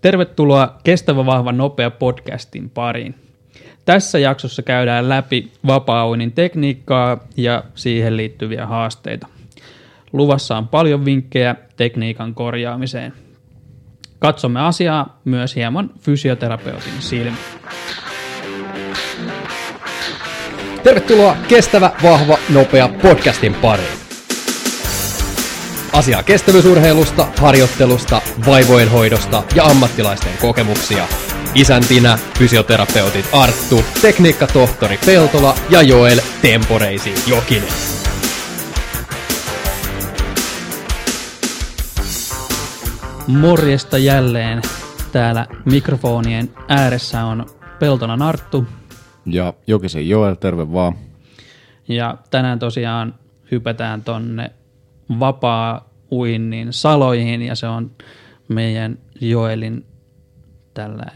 Tervetuloa Kestävä Vahva Nopea podcastin pariin. Tässä jaksossa käydään läpi vapaa tekniikkaa ja siihen liittyviä haasteita. Luvassa on paljon vinkkejä tekniikan korjaamiseen. Katsomme asiaa myös hieman fysioterapeutin silmin. Tervetuloa Kestävä, Vahva, Nopea podcastin pariin. Asiaa kestävyysurheilusta, harjoittelusta, vaivojen hoidosta ja ammattilaisten kokemuksia. Isäntinä fysioterapeutit Arttu, tekniikkatohtori Peltola ja Joel Temporeisi Jokinen. Morjesta jälleen. Täällä mikrofonien ääressä on Peltonan Arttu. Ja Jokisen Joel, terve vaan. Ja tänään tosiaan hypätään tonne vapaa uinnin saloihin ja se on meidän Joelin tällä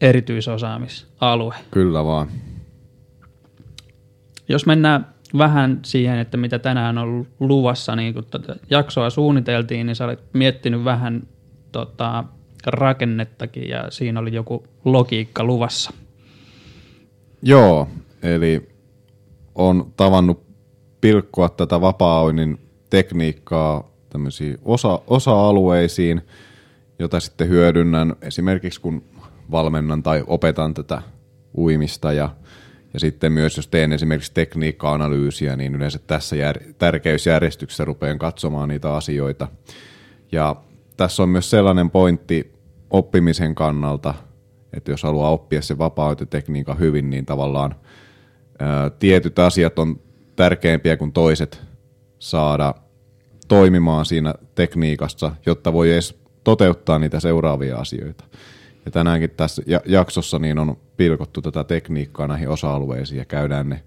erityisosaamisalue. Kyllä vaan. Jos mennään vähän siihen, että mitä tänään on luvassa, niin kun tätä jaksoa suunniteltiin, niin sä olet miettinyt vähän tota, rakennettakin ja siinä oli joku logiikka luvassa. Joo, eli on tavannut pilkkoa tätä vapaa tekniikkaa tämmöisiin osa, osa-alueisiin, jota sitten hyödynnän esimerkiksi kun valmennan tai opetan tätä uimista ja, ja sitten myös jos teen esimerkiksi tekniikka-analyysiä, niin yleensä tässä jär, tärkeysjärjestyksessä rupean katsomaan niitä asioita. Ja tässä on myös sellainen pointti oppimisen kannalta, että jos haluaa oppia se vapaa hyvin, niin tavallaan ää, tietyt asiat on tärkeämpiä kuin toiset saada toimimaan siinä tekniikassa, jotta voi edes toteuttaa niitä seuraavia asioita. Ja tänäänkin tässä jaksossa niin on pilkottu tätä tekniikkaa näihin osa-alueisiin ja käydään ne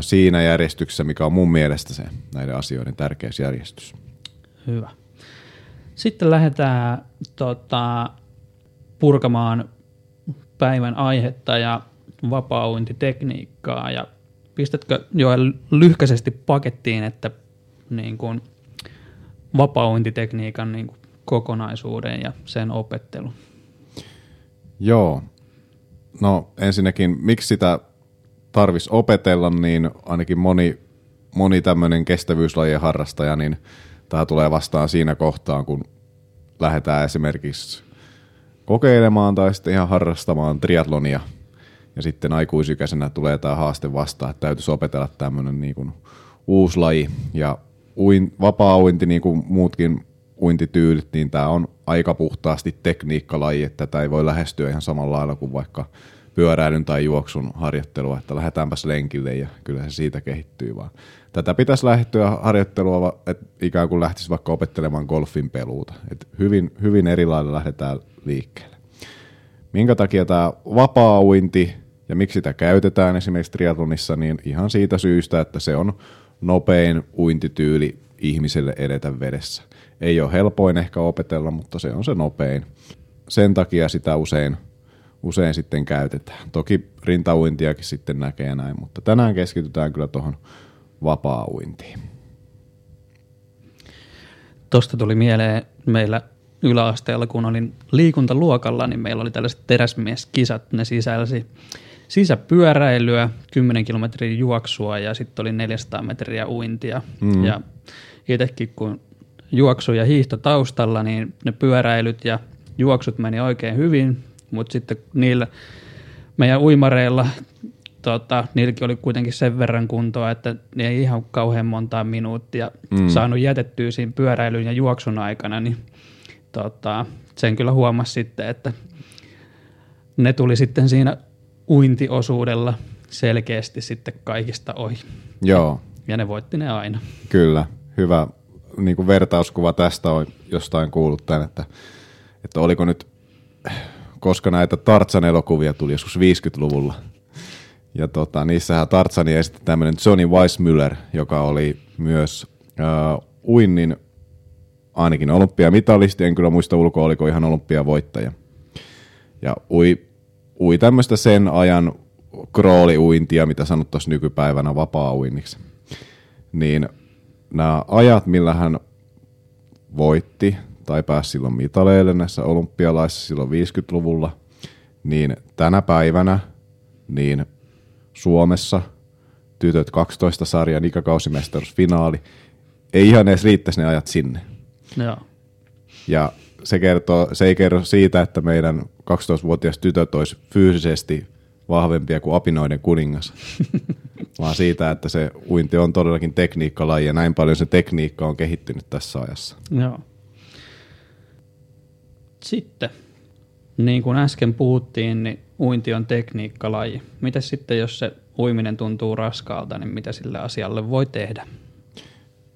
siinä järjestyksessä, mikä on mun mielestä se näiden asioiden tärkeysjärjestys. Hyvä. Sitten lähdetään tota, purkamaan päivän aihetta ja vapaa ja pistätkö jo lyhkäisesti pakettiin, että niin kuin vapaa niin kuin kokonaisuuden ja sen opettelun? Joo. No ensinnäkin, miksi sitä tarvis opetella, niin ainakin moni, moni tämmöinen kestävyyslajien harrastaja, niin tämä tulee vastaan siinä kohtaa, kun lähdetään esimerkiksi kokeilemaan tai sitten ihan harrastamaan triatlonia. Ja sitten aikuisikäisenä tulee tämä haaste vastaan, että täytyisi opetella tämmöinen niin kuin uusi laji. Ja uin, vapaa-uinti, niin kuin muutkin uintityylit, niin tämä on aika puhtaasti tekniikkalaji, että tätä ei voi lähestyä ihan samalla lailla kuin vaikka pyöräilyn tai juoksun harjoittelua, että lähdetäänpäs lenkille ja kyllä se siitä kehittyy vaan. Tätä pitäisi lähteä harjoittelua, että ikään kuin lähtisi vaikka opettelemaan golfin peluuta. että hyvin, hyvin eri lailla lähdetään liikkeelle. Minkä takia tämä vapaa-uinti ja miksi sitä käytetään esimerkiksi triathlonissa, niin ihan siitä syystä, että se on nopein uintityyli ihmiselle edetä vedessä. Ei ole helpoin ehkä opetella, mutta se on se nopein. Sen takia sitä usein, usein sitten käytetään. Toki rintauintiakin sitten näkee näin, mutta tänään keskitytään kyllä tuohon vapaa-uintiin. Tuosta tuli mieleen meillä yläasteella, kun olin liikuntaluokalla, niin meillä oli tällaiset teräsmieskisat. Ne sisälsi sisäpyöräilyä, 10 kilometrin juoksua ja sitten oli 400 metriä uintia. Mm. Ja itsekin kun juoksu ja hiihto taustalla, niin ne pyöräilyt ja juoksut meni oikein hyvin, mutta sitten niillä meidän uimareilla, tota, niilläkin oli kuitenkin sen verran kuntoa, että ne ei ihan kauhean montaa minuuttia mm. saanut jätettyä siinä pyöräilyn ja juoksun aikana, niin tota, sen kyllä huomasi sitten, että ne tuli sitten siinä uintiosuudella selkeästi sitten kaikista ohi. Joo. Ja ne voitti ne aina. Kyllä, hyvä niin kuin vertauskuva tästä on jostain kuullut tämän, että, että oliko nyt, koska näitä Tartsan-elokuvia tuli joskus 50-luvulla, ja tota, niissähän Tartsani esitti tämmöinen Johnny Weissmuller, joka oli myös äh, uinnin ainakin olympiamitalisti, en kyllä muista ulkoa, oliko ihan olympiavoittaja. Ja ui, ui tämmöistä sen ajan krooliuintia, mitä sanottaisiin nykypäivänä vapaa-uinniksi. Niin nämä ajat, millä hän voitti tai pääsi silloin mitaleille näissä olympialaissa silloin 50-luvulla, niin tänä päivänä niin Suomessa tytöt 12 sarjan ikäkausimestaruusfinaali, ei ihan edes riittäisi ne ajat sinne. Joo. Ja se, kertoo, se ei kerro siitä, että meidän 12-vuotias tytöt olisi fyysisesti vahvempia kuin apinoiden kuningas, vaan siitä, että se uinti on todellakin tekniikkalaji ja näin paljon se tekniikka on kehittynyt tässä ajassa. Joo. Sitten, niin kuin äsken puhuttiin, niin uinti on tekniikkalaji. Miten sitten, jos se uiminen tuntuu raskaalta, niin mitä sille asialle voi tehdä?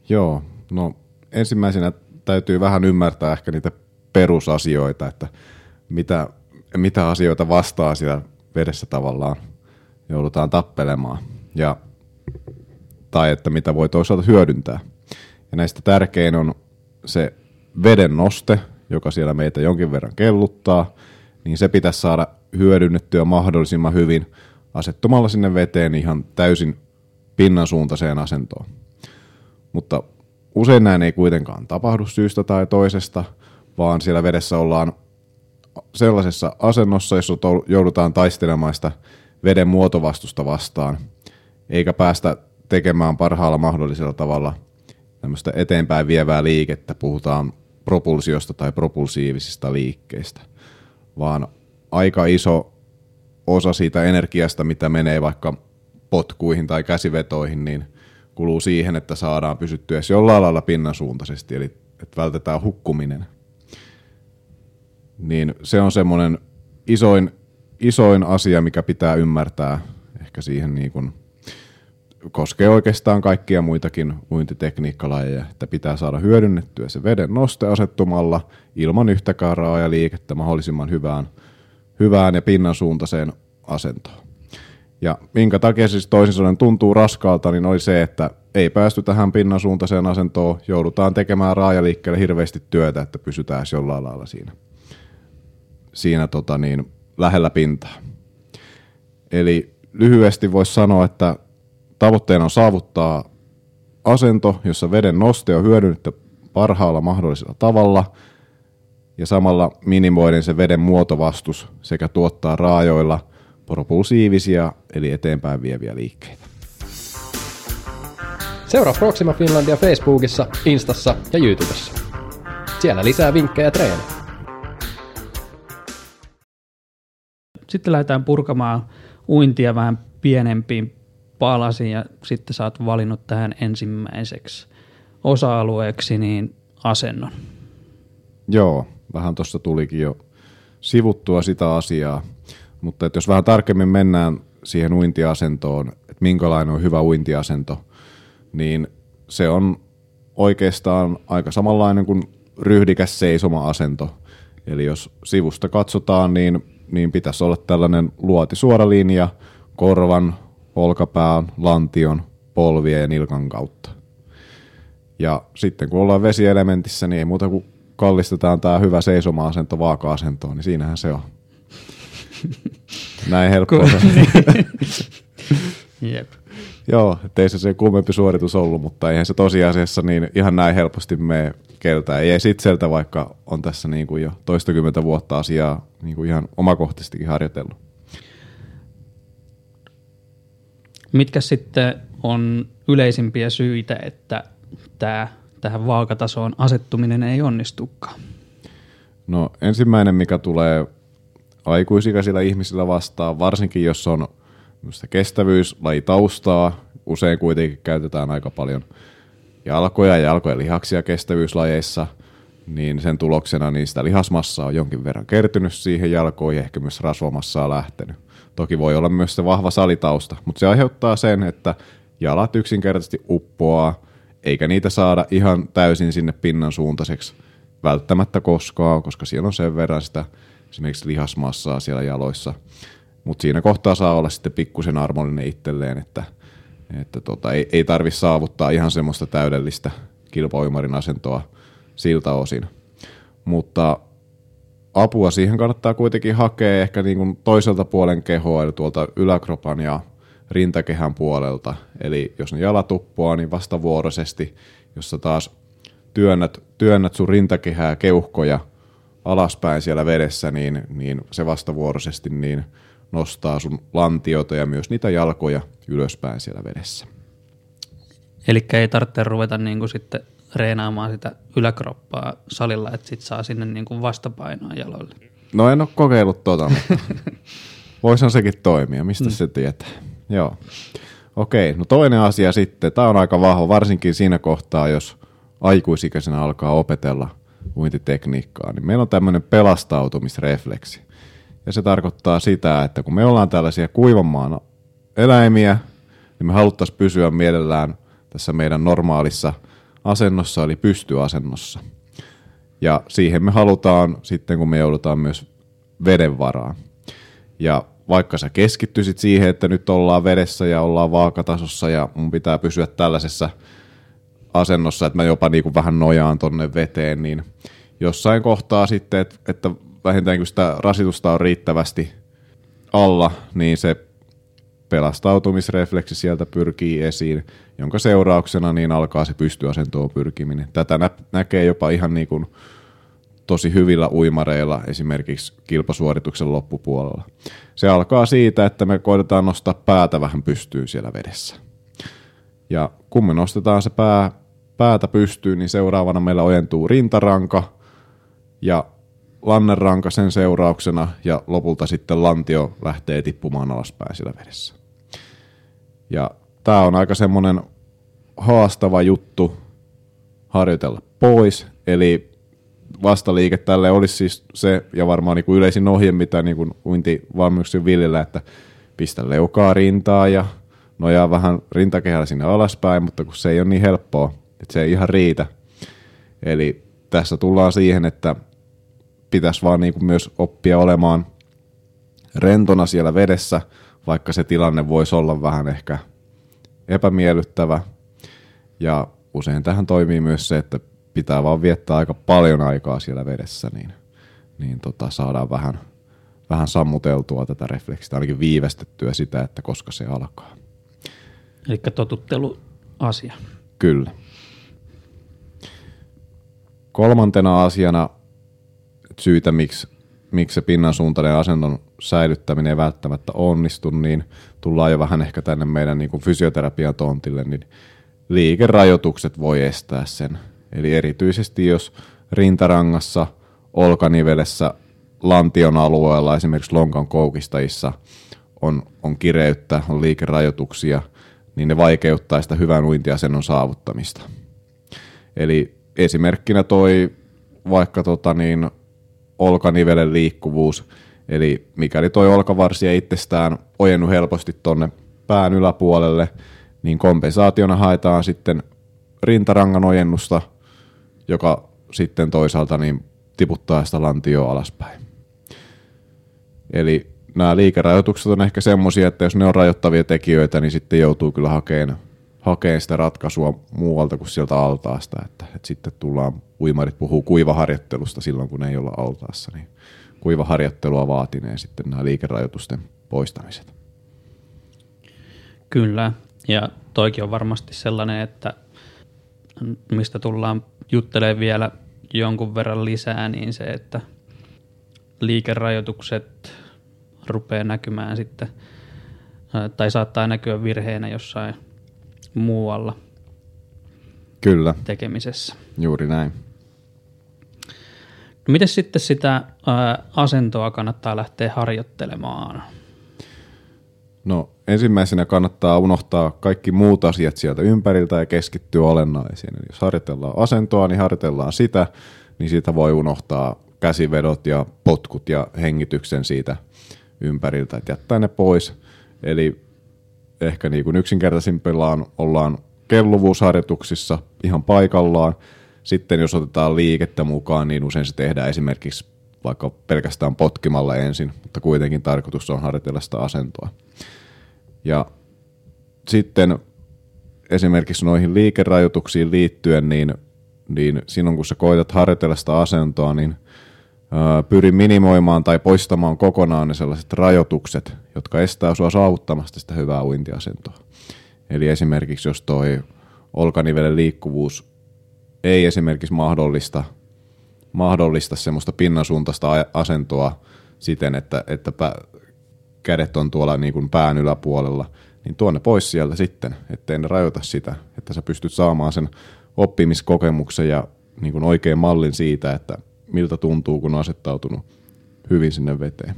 Joo, no ensimmäisenä täytyy vähän ymmärtää ehkä niitä perusasioita, että mitä, mitä asioita vastaa siellä vedessä tavallaan joudutaan tappelemaan. Ja, tai että mitä voi toisaalta hyödyntää. Ja näistä tärkein on se veden noste, joka siellä meitä jonkin verran kelluttaa, niin se pitäisi saada hyödynnettyä mahdollisimman hyvin asettumalla sinne veteen ihan täysin pinnan suuntaiseen asentoon. Mutta usein näin ei kuitenkaan tapahdu syystä tai toisesta, vaan siellä vedessä ollaan sellaisessa asennossa, jossa joudutaan taistelemaan sitä veden muotovastusta vastaan, eikä päästä tekemään parhaalla mahdollisella tavalla tämmöistä eteenpäin vievää liikettä, puhutaan propulsiosta tai propulsiivisista liikkeistä, vaan aika iso osa siitä energiasta, mitä menee vaikka potkuihin tai käsivetoihin, niin kuluu siihen, että saadaan pysyttyä jollain lailla pinnansuuntaisesti, eli että vältetään hukkuminen. Niin se on semmoinen isoin, isoin asia, mikä pitää ymmärtää ehkä siihen niin kuin, koskee oikeastaan kaikkia muitakin uintitekniikkalajeja, että pitää saada hyödynnettyä se veden noste asettumalla ilman yhtäkään ja liikettä mahdollisimman hyvään, hyvään ja pinnansuuntaiseen asentoon. Ja minkä takia siis toisin sanoen tuntuu raskaalta, niin oli se, että ei päästy tähän pinnan suuntaiseen asentoon, joudutaan tekemään raajaliikkeelle hirveästi työtä, että pysytään jollain lailla siinä, siinä tota niin, lähellä pintaa. Eli lyhyesti voisi sanoa, että tavoitteena on saavuttaa asento, jossa veden noste on hyödynnetty parhaalla mahdollisella tavalla ja samalla minimoiden se veden muotovastus sekä tuottaa raajoilla – propulsiivisia eli eteenpäin vieviä liikkeitä. Seuraa Proxima Finlandia Facebookissa, Instassa ja YouTubessa. Siellä lisää vinkkejä treenejä. Sitten lähdetään purkamaan uintia vähän pienempiin palasiin ja sitten sä oot valinnut tähän ensimmäiseksi osa-alueeksi niin asennon. Joo, vähän tuossa tulikin jo sivuttua sitä asiaa. Mutta että jos vähän tarkemmin mennään siihen uintiasentoon, että minkälainen on hyvä uintiasento, niin se on oikeastaan aika samanlainen kuin ryhdikäs seisoma-asento. Eli jos sivusta katsotaan, niin, niin pitäisi olla tällainen luotisuora linja korvan, olkapään, lantion, polvien ja nilkan kautta. Ja sitten kun ollaan vesielementissä, niin ei muuta kuin kallistetaan tämä hyvä seisoma-asento vaaka-asentoon, niin siinähän se on. Näin helppoa. Jep. Joo, ei se se kuumempi suoritus ollut, mutta eihän se tosiasiassa niin ihan näin helposti mene keltään. Ei edes itseltä, vaikka on tässä niin kuin jo toistakymmentä vuotta asiaa niin kuin ihan omakohtaisestikin harjoitellut. Mitkä sitten on yleisimpiä syitä, että tämä, tähän vaakatasoon asettuminen ei onnistukaan? No ensimmäinen, mikä tulee aikuisikäisillä ihmisillä vastaan, varsinkin jos on kestävyyslajitaustaa. Usein kuitenkin käytetään aika paljon jalkoja ja jalkojen lihaksia kestävyyslajeissa, niin sen tuloksena sitä lihasmassaa on jonkin verran kertynyt siihen jalkoihin, ehkä myös rasvamassaa lähtenyt. Toki voi olla myös se vahva salitausta, mutta se aiheuttaa sen, että jalat yksinkertaisesti uppoaa, eikä niitä saada ihan täysin sinne pinnan suuntaiseksi välttämättä koskaan, koska siellä on sen verran sitä esimerkiksi lihasmassaa siellä jaloissa. Mutta siinä kohtaa saa olla sitten pikkusen armollinen itselleen, että, että tota, ei, ei tarvitse saavuttaa ihan semmoista täydellistä kilpauimarin asentoa siltä osin. Mutta apua siihen kannattaa kuitenkin hakea ehkä niin kuin toiselta puolen kehoa, eli tuolta yläkropan ja rintakehän puolelta. Eli jos ne jalat uppoaa, niin vastavuoroisesti, jossa taas työnnät, työnnät sun rintakehää, keuhkoja alaspäin siellä vedessä, niin, niin se vastavuoroisesti niin nostaa sun lantiota ja myös niitä jalkoja ylöspäin siellä vedessä. Eli ei tarvitse ruveta niin kuin sitten reenaamaan sitä yläkroppaa salilla, että sit saa sinne niin kuin vastapainoa jaloille. No en ole kokeillut tota, mutta voisihan sekin toimia, mistä mm. se tietää. Joo. Okei, no toinen asia sitten, tämä on aika vahva, varsinkin siinä kohtaa, jos aikuisikäisenä alkaa opetella uintitekniikkaa, niin meillä on tämmöinen pelastautumisrefleksi. Ja se tarkoittaa sitä, että kun me ollaan tällaisia kuivanmaan eläimiä, niin me haluttaisiin pysyä mielellään tässä meidän normaalissa asennossa, eli pystyasennossa. Ja siihen me halutaan sitten, kun me joudutaan myös veden varaan. Ja vaikka sä keskittyisit siihen, että nyt ollaan vedessä ja ollaan vaakatasossa ja mun pitää pysyä tällaisessa asennossa, että mä jopa niin kuin vähän nojaan tonne veteen, niin jossain kohtaa sitten, että vähintään kun sitä rasitusta on riittävästi alla, niin se pelastautumisrefleksi sieltä pyrkii esiin, jonka seurauksena niin alkaa se pystyasentoon pyrkiminen. Tätä nä- näkee jopa ihan niin kuin tosi hyvillä uimareilla esimerkiksi kilpasuorituksen loppupuolella. Se alkaa siitä, että me koitetaan nostaa päätä vähän pystyyn siellä vedessä. Ja kun me nostetaan se pää, päätä pystyyn, niin seuraavana meillä ojentuu rintaranka ja lanneranka sen seurauksena ja lopulta sitten lantio lähtee tippumaan alaspäin siellä vedessä. Ja tämä on aika semmoinen haastava juttu harjoitella pois, eli vastaliike tälle olisi siis se, ja varmaan niin kuin yleisin ohje, mitä niin kuin uintivalmiuksen viljellä, että pistä leukaa rintaa ja nojaa vähän rintakehällä sinne alaspäin, mutta kun se ei ole niin helppoa, että se ei ihan riitä. Eli tässä tullaan siihen, että pitäisi vaan niin kuin myös oppia olemaan rentona siellä vedessä, vaikka se tilanne voisi olla vähän ehkä epämiellyttävä. Ja usein tähän toimii myös se, että pitää vaan viettää aika paljon aikaa siellä vedessä, niin, niin tota, saadaan vähän, vähän sammuteltua tätä refleksistä, ainakin viivästettyä sitä, että koska se alkaa. Eli totuttelu asia. Kyllä. Kolmantena asiana syytä, miksi, miksi se pinnan suuntainen asennon säilyttäminen ei välttämättä onnistu, niin tullaan jo vähän ehkä tänne meidän niin kuin fysioterapian tontille, niin liikerajoitukset voi estää sen. Eli erityisesti jos rintarangassa, olkanivelessä, lantion alueella, esimerkiksi lonkan koukistajissa on, on kireyttä, on liikerajoituksia, niin ne vaikeuttaa sitä hyvän uintiasennon saavuttamista. Eli esimerkkinä toi vaikka tota niin, olkanivelen liikkuvuus, eli mikäli toi olkavarsi ei itsestään ojennu helposti tonne pään yläpuolelle, niin kompensaationa haetaan sitten rintarangan ojennusta, joka sitten toisaalta niin tiputtaa sitä lantioa alaspäin. Eli nämä liikerajoitukset on ehkä semmoisia, että jos ne on rajoittavia tekijöitä, niin sitten joutuu kyllä hakemaan, hakemaan sitä ratkaisua muualta kuin sieltä altaasta. Että, että sitten tullaan, uimarit puhuu kuivaharjoittelusta silloin, kun ei olla altaassa, niin kuivaharjoittelua vaatineen sitten nämä liikerajoitusten poistamiset. Kyllä, ja toikin on varmasti sellainen, että mistä tullaan juttelemaan vielä jonkun verran lisää, niin se, että liikerajoitukset rupeaa näkymään sitten, tai saattaa näkyä virheenä jossain muualla Kyllä. tekemisessä. Juuri näin. Miten sitten sitä ää, asentoa kannattaa lähteä harjoittelemaan? No ensimmäisenä kannattaa unohtaa kaikki muut asiat sieltä ympäriltä ja keskittyä olennaisiin. Eli jos harjoitellaan asentoa, niin harjoitellaan sitä, niin siitä voi unohtaa käsivedot ja potkut ja hengityksen siitä ympäriltä, että jättää ne pois. Eli ehkä niin kuin yksinkertaisimpillaan ollaan kelluvuusharjoituksissa ihan paikallaan. Sitten jos otetaan liikettä mukaan, niin usein se tehdään esimerkiksi vaikka pelkästään potkimalla ensin, mutta kuitenkin tarkoitus on harjoitella sitä asentoa. Ja sitten esimerkiksi noihin liikerajoituksiin liittyen, niin, niin silloin kun sä koetat harjoitella sitä asentoa, niin pyri minimoimaan tai poistamaan kokonaan ne sellaiset rajoitukset, jotka estää sua saavuttamasta sitä hyvää uintiasentoa. Eli esimerkiksi jos toi olkanivelen liikkuvuus ei esimerkiksi mahdollista, mahdollista semmoista pinnansuuntaista asentoa siten, että, että pä, kädet on tuolla niin kuin pään yläpuolella, niin tuonne pois sieltä sitten, ettei ne rajoita sitä, että sä pystyt saamaan sen oppimiskokemuksen ja niin kuin oikein mallin siitä, että miltä tuntuu, kun on asettautunut hyvin sinne veteen.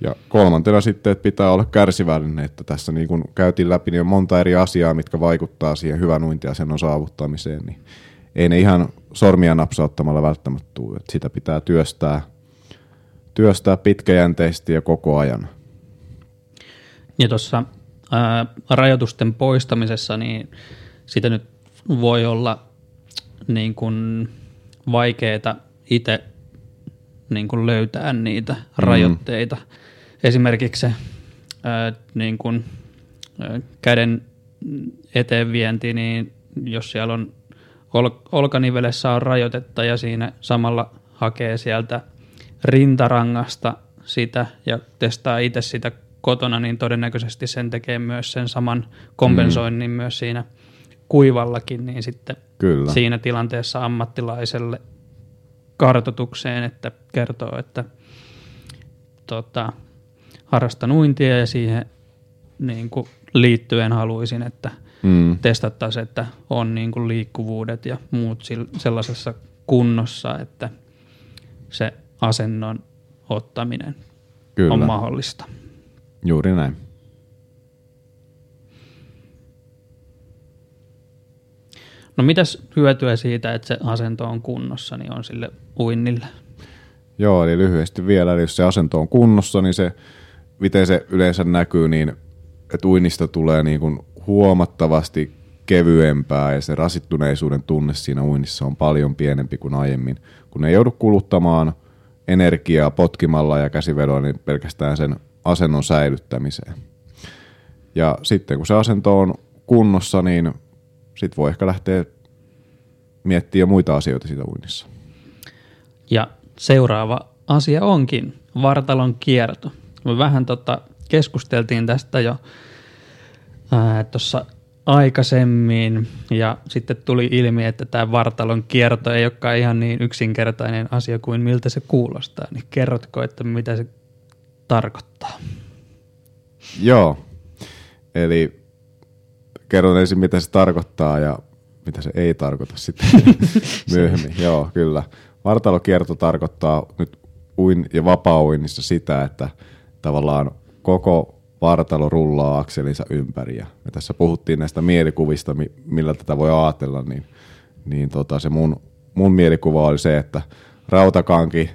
Ja kolmantena sitten, että pitää olla kärsivällinen, että tässä niin kuin käytiin läpi, niin on monta eri asiaa, mitkä vaikuttaa siihen hyvän uintiasennon saavuttamiseen, niin ei ne ihan sormia napsauttamalla välttämättä tule. Että sitä pitää työstää, työstää pitkäjänteisesti ja koko ajan. Ja tuossa rajoitusten poistamisessa, niin sitä nyt voi olla niin kuin vaikeaa itse niin kuin löytää niitä mm. rajoitteita. Esimerkiksi se ää, niin kuin, ää, käden eteenvienti, niin jos siellä on ol, olkanivelessä on rajoitetta ja siinä samalla hakee sieltä rintarangasta sitä ja testaa itse sitä kotona, niin todennäköisesti sen tekee myös sen saman kompensoinnin mm. myös siinä kuivallakin, niin sitten Kyllä. siinä tilanteessa ammattilaiselle kartotukseen, että kertoo, että tota, harrastan uintia ja siihen niin kuin liittyen haluaisin, että mm. testattaisiin, että on niin kuin liikkuvuudet ja muut sellaisessa kunnossa, että se asennon ottaminen Kyllä. on mahdollista. Juuri näin. No mitäs hyötyä siitä, että se asento on kunnossa, niin on sille uinnille? Joo, eli lyhyesti vielä, eli jos se asento on kunnossa, niin se, miten se yleensä näkyy, niin että uinnista tulee niin kuin huomattavasti kevyempää ja se rasittuneisuuden tunne siinä uinnissa on paljon pienempi kuin aiemmin, kun ei joudu kuluttamaan energiaa potkimalla ja käsivedolla niin pelkästään sen asennon säilyttämiseen. Ja sitten kun se asento on kunnossa, niin sitten voi ehkä lähteä miettimään muita asioita siitä uinnissa. Ja seuraava asia onkin vartalon kierto. Me vähän tota, keskusteltiin tästä jo tuossa aikaisemmin ja sitten tuli ilmi, että tämä vartalon kierto ei olekaan ihan niin yksinkertainen asia kuin miltä se kuulostaa. Niin kerrotko, että mitä se tarkoittaa? Joo, eli kerron ensin, mitä se tarkoittaa ja mitä se ei tarkoita sitten myöhemmin. Joo, kyllä. Vartalokierto tarkoittaa nyt uin ja vapaa sitä, että tavallaan koko vartalo rullaa akselinsa ympäri. Ja me tässä puhuttiin näistä mielikuvista, millä tätä voi ajatella, niin, niin tota, se mun, mun mielikuva oli se, että rautakanki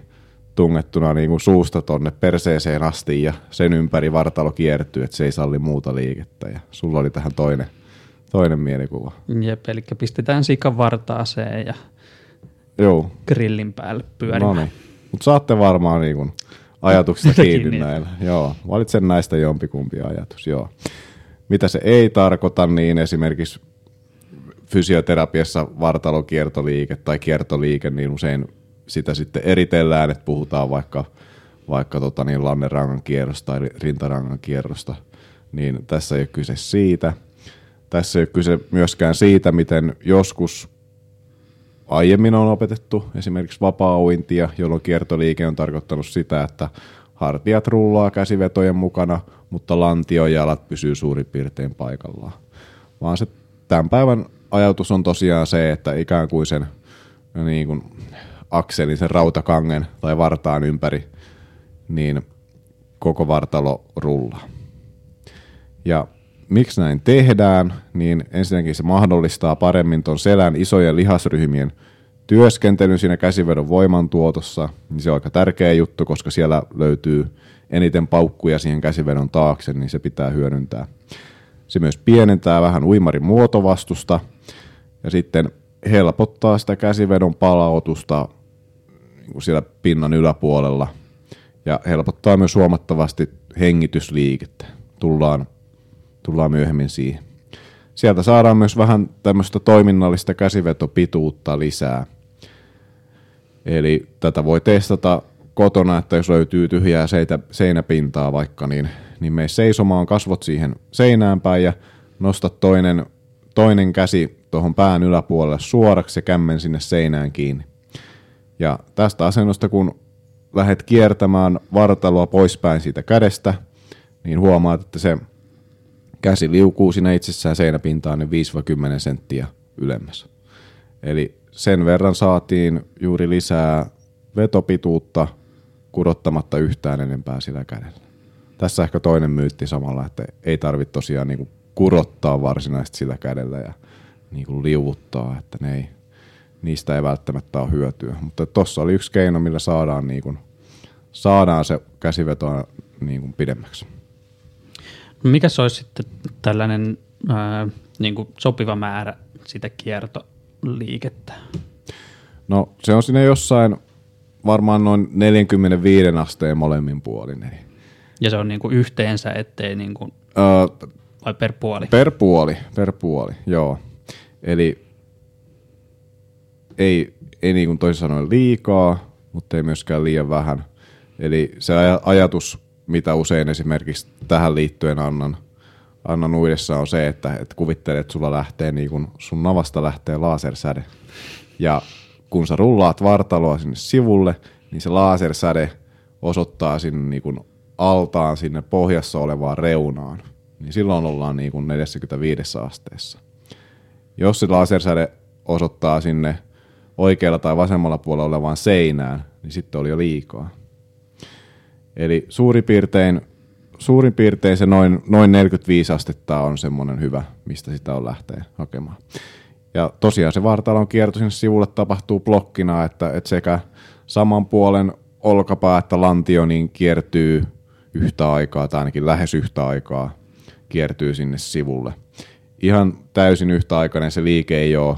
tungettuna niin kuin suusta tonne perseeseen asti ja sen ympäri vartalo kiertyy, että se ei salli muuta liikettä. Ja sulla oli tähän toinen, toinen mielikuva. Jep, eli pistetään sikan vartaaseen ja Joo. grillin päälle pyörimään. No niin. Mutta saatte varmaan niin kuin ajatuksista kiinni niin. näillä. Joo, valitsen näistä jompikumpi ajatus. Joo. Mitä se ei tarkoita, niin esimerkiksi fysioterapiassa vartalokiertoliike tai kiertoliike, niin usein sitä sitten eritellään, että puhutaan vaikka, vaikka tota niin, lannerangan kierrosta tai rintarangan kierrosta, niin tässä ei ole kyse siitä. Tässä ei ole kyse myöskään siitä, miten joskus aiemmin on opetettu esimerkiksi vapaa-uintia, jolloin kiertoliike on tarkoittanut sitä, että hartiat rullaa käsivetojen mukana, mutta lantiojalat pysyy suurin piirtein paikallaan. Vaan se tämän päivän ajatus on tosiaan se, että ikään kuin sen niin kuin akselin, sen rautakangen tai vartaan ympäri, niin koko vartalo rullaa. Ja miksi näin tehdään, niin ensinnäkin se mahdollistaa paremmin tuon selän isojen lihasryhmien työskentelyn siinä käsivedon voimantuotossa, niin se on aika tärkeä juttu, koska siellä löytyy eniten paukkuja siihen käsivedon taakse, niin se pitää hyödyntää. Se myös pienentää vähän uimarin muotovastusta ja sitten helpottaa sitä käsivedon palautusta niin siellä pinnan yläpuolella ja helpottaa myös huomattavasti hengitysliikettä. Tullaan tullaan myöhemmin siihen. Sieltä saadaan myös vähän tämmöistä toiminnallista käsivetopituutta lisää. Eli tätä voi testata kotona, että jos löytyy tyhjää seitä, seinäpintaa vaikka, niin, niin mene seisomaan kasvot siihen seinään päin ja nosta toinen, toinen käsi tuohon pään yläpuolelle suoraksi ja kämmen sinne seinään kiinni. Ja tästä asennosta, kun lähdet kiertämään vartaloa poispäin siitä kädestä, niin huomaat, että se käsi liukuu siinä itsessään seinäpintaan niin 5-10 senttiä ylemmäs. Eli sen verran saatiin juuri lisää vetopituutta kurottamatta yhtään enempää sillä kädellä. Tässä ehkä toinen myytti samalla, että ei tarvitse tosiaan niin kurottaa varsinaisesti sillä kädellä ja niin kuin liuvuttaa, että ne ei, niistä ei välttämättä ole hyötyä. Mutta tuossa oli yksi keino, millä saadaan, niin kuin, saadaan se käsiveto niin kuin pidemmäksi. Mikä se olisi sitten tällainen ää, niin kuin sopiva määrä sitä kiertoliikettä? No se on sinne jossain varmaan noin 45 asteen molemmin puolin. Eli, Ja se on niin kuin yhteensä, ettei niin kuin, öö, vai per puoli? Per puoli, per puoli, joo. Eli ei, ei niin kuin toisin sanoen liikaa, mutta ei myöskään liian vähän. Eli se aj- ajatus, mitä usein esimerkiksi tähän liittyen annan, annan uudessa on se, että, että kuvittelet, että sulla lähtee niin kuin sun navasta lähtee lasersäde. Ja kun sä rullaat vartaloa sinne sivulle, niin se lasersäde osoittaa sinne niin kuin altaan sinne pohjassa olevaan reunaan. Niin silloin ollaan niin kuin 45 asteessa. Jos se lasersäde osoittaa sinne oikealla tai vasemmalla puolella olevaan seinään, niin sitten oli jo liikaa. Eli suurin piirtein, suurin piirtein se noin, noin 45 astetta on semmoinen hyvä, mistä sitä on lähteä hakemaan. Ja tosiaan se vartalon kierto sinne sivulle tapahtuu blokkina, että, että sekä saman puolen olkapää että lantio niin kiertyy yhtä aikaa, tai ainakin lähes yhtä aikaa kiertyy sinne sivulle. Ihan täysin yhtäaikainen se liike ei ole,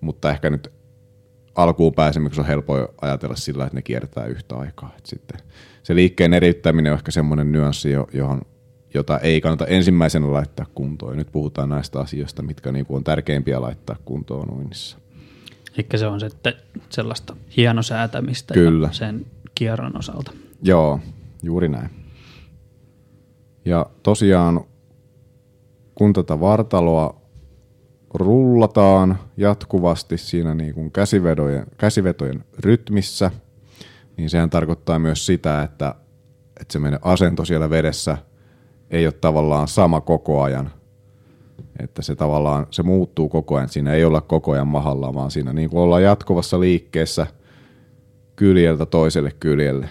mutta ehkä nyt alkuun pääsemiseksi on helppo ajatella sillä, että ne kiertää yhtä aikaa. Et sitten se liikkeen eriyttäminen on ehkä semmoinen nyanssi, johon, jota ei kannata ensimmäisenä laittaa kuntoon. Nyt puhutaan näistä asioista, mitkä niinku on tärkeimpiä laittaa kuntoon uinnissa. Eli se on sitten sellaista hienosäätämistä Kyllä. Sen kierron osalta. Joo, juuri näin. Ja tosiaan, kun tätä vartaloa rullataan jatkuvasti siinä niin kuin käsivetojen, käsivetojen rytmissä, niin sehän tarkoittaa myös sitä, että, että se meidän asento siellä vedessä ei ole tavallaan sama koko ajan. Että se tavallaan se muuttuu koko ajan. Siinä ei olla koko ajan mahalla, vaan siinä niin kuin ollaan jatkuvassa liikkeessä kyljeltä toiselle kyljelle.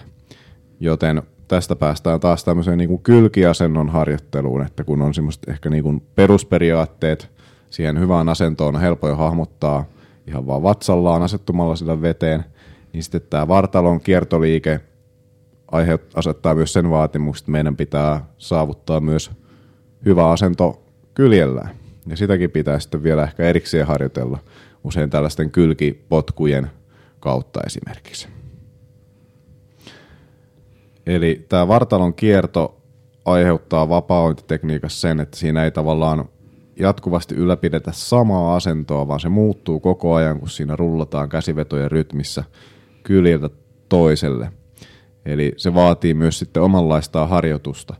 Joten tästä päästään taas tämmöiseen niin kuin kylkiasennon harjoitteluun, että kun on semmoiset ehkä niin kuin perusperiaatteet siihen hyvään asentoon on helppo jo hahmottaa ihan vaan vatsallaan asettumalla sillä veteen, niin sitten tämä vartalon kiertoliike aihe asettaa myös sen vaatimuksen, että meidän pitää saavuttaa myös hyvä asento kyljellään. Ja sitäkin pitää sitten vielä ehkä erikseen harjoitella usein tällaisten kylkipotkujen kautta esimerkiksi. Eli tämä vartalon kierto aiheuttaa vapaaointitekniikassa sen, että siinä ei tavallaan jatkuvasti ylläpidetä samaa asentoa, vaan se muuttuu koko ajan, kun siinä rullataan käsivetojen rytmissä kyljeltä toiselle. Eli se vaatii myös sitten omanlaistaan harjoitusta.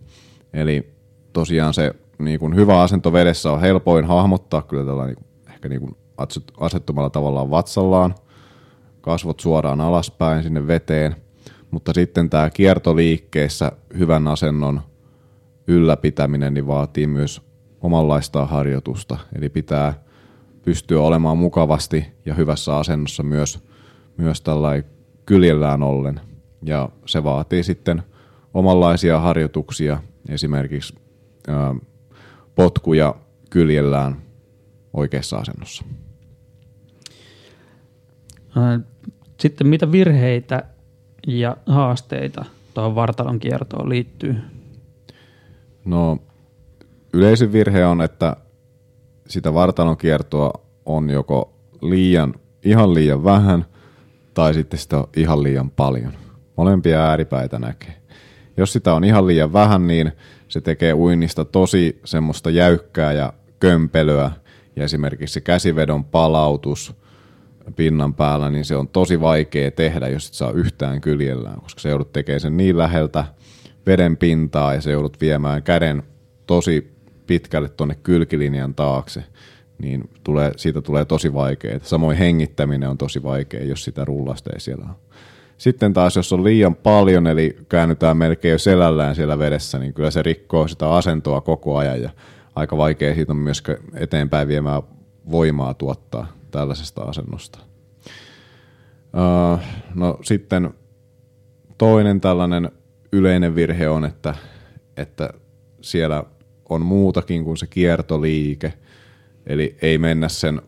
Eli tosiaan se niin kuin hyvä asento vedessä on helpoin hahmottaa kyllä tällä niin, ehkä niin kuin asettumalla tavallaan vatsallaan, kasvot suoraan alaspäin sinne veteen, mutta sitten tämä kiertoliikkeessä hyvän asennon ylläpitäminen niin vaatii myös omanlaistaan harjoitusta. Eli pitää pystyä olemaan mukavasti ja hyvässä asennossa myös, myös tällainen kyljellään ollen. Ja se vaatii sitten omanlaisia harjoituksia, esimerkiksi ää, potkuja kyljellään oikeassa asennossa. Sitten mitä virheitä ja haasteita tuohon vartalon kiertoon liittyy? No yleisin virhe on, että sitä vartalon kiertoa on joko liian, ihan liian vähän tai sitten sitä on ihan liian paljon. Molempia ääripäitä näkee. Jos sitä on ihan liian vähän, niin se tekee uinnista tosi semmoista jäykkää ja kömpelöä. Ja esimerkiksi käsivedon palautus pinnan päällä, niin se on tosi vaikea tehdä, jos et saa yhtään kyljellään, koska se joudut tekemään sen niin läheltä veden pintaa ja se joudut viemään käden tosi pitkälle tuonne kylkilinjan taakse, niin tulee, siitä tulee tosi vaikea. Samoin hengittäminen on tosi vaikea, jos sitä rullasta ei siellä ole. Sitten taas, jos on liian paljon, eli käännytään melkein jo selällään siellä vedessä, niin kyllä se rikkoo sitä asentoa koko ajan ja aika vaikea siitä on myös eteenpäin viemään voimaa tuottaa tällaisesta asennosta. Uh, no sitten toinen tällainen yleinen virhe on, että, että siellä on muutakin kuin se kiertoliike, eli ei mennä sen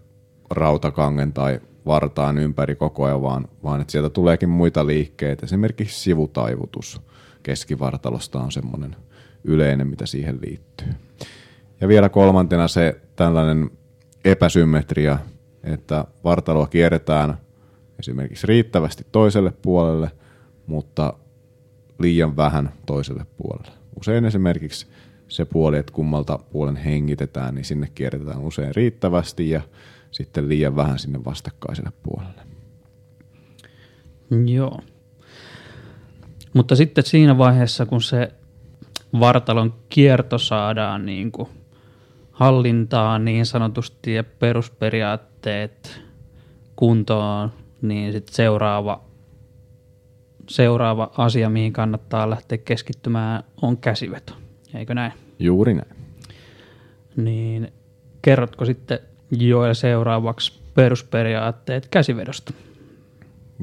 rautakangen tai vartaan ympäri koko ajan, vaan, vaan että sieltä tuleekin muita liikkeitä. Esimerkiksi sivutaivutus keskivartalosta on semmoinen yleinen, mitä siihen liittyy. Ja vielä kolmantena se tällainen epäsymmetria, että vartaloa kierretään esimerkiksi riittävästi toiselle puolelle, mutta liian vähän toiselle puolelle. Usein esimerkiksi se puoli, että kummalta puolen hengitetään, niin sinne kierretään usein riittävästi ja sitten liian vähän sinne vastakkaiselle puolelle. Joo. Mutta sitten siinä vaiheessa, kun se vartalon kierto saadaan niin kuin hallintaan niin sanotusti ja perusperiaatteet kuntoon, niin sitten seuraava, seuraava asia, mihin kannattaa lähteä keskittymään, on käsiveto. Eikö näin? Juuri näin. Niin kerrotko sitten Joel seuraavaksi perusperiaatteet käsivedosta?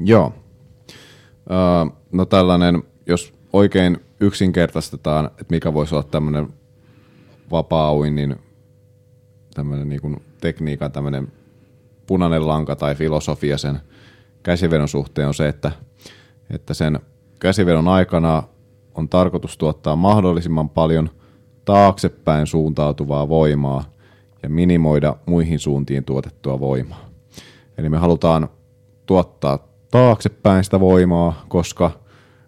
Joo. Öö, no tällainen, jos oikein yksinkertaistetaan, että mikä voisi olla tämmöinen vapaa-uinnin tämmöinen niin kuin tekniikan tämmöinen punainen lanka tai filosofia sen käsivedon suhteen on se, että, että sen käsivedon aikana on tarkoitus tuottaa mahdollisimman paljon taaksepäin suuntautuvaa voimaa ja minimoida muihin suuntiin tuotettua voimaa. Eli me halutaan tuottaa taaksepäin sitä voimaa, koska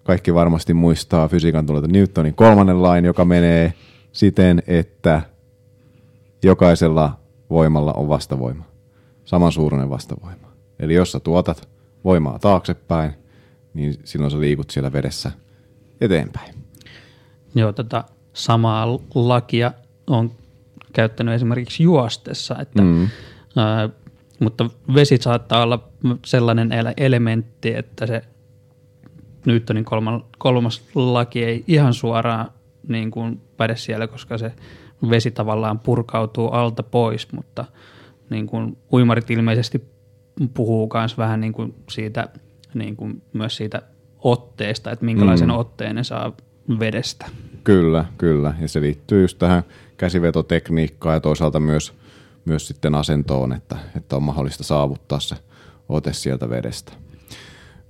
kaikki varmasti muistaa fysiikan tunnelta Newtonin kolmannen lain, joka menee siten, että jokaisella voimalla on vastavoima. Samansuuruinen vastavoima. Eli jos sä tuotat voimaa taaksepäin, niin silloin sä liikut siellä vedessä eteenpäin. Joo, tätä samaa lakia on käyttänyt esimerkiksi juostessa, että, mm. ää, mutta vesi saattaa olla sellainen elementti, että se Newtonin kolmas, kolmas laki ei ihan suoraan niin kuin päde siellä, koska se vesi tavallaan purkautuu alta pois, mutta niin kuin uimarit ilmeisesti puhuu myös vähän niin kuin siitä, niin kuin myös siitä otteesta, että minkälaisen mm. otteen ne saa vedestä. Kyllä, kyllä. Ja se liittyy just tähän käsivetotekniikkaan ja toisaalta myös, myös sitten asentoon, että, että on mahdollista saavuttaa se ote sieltä vedestä.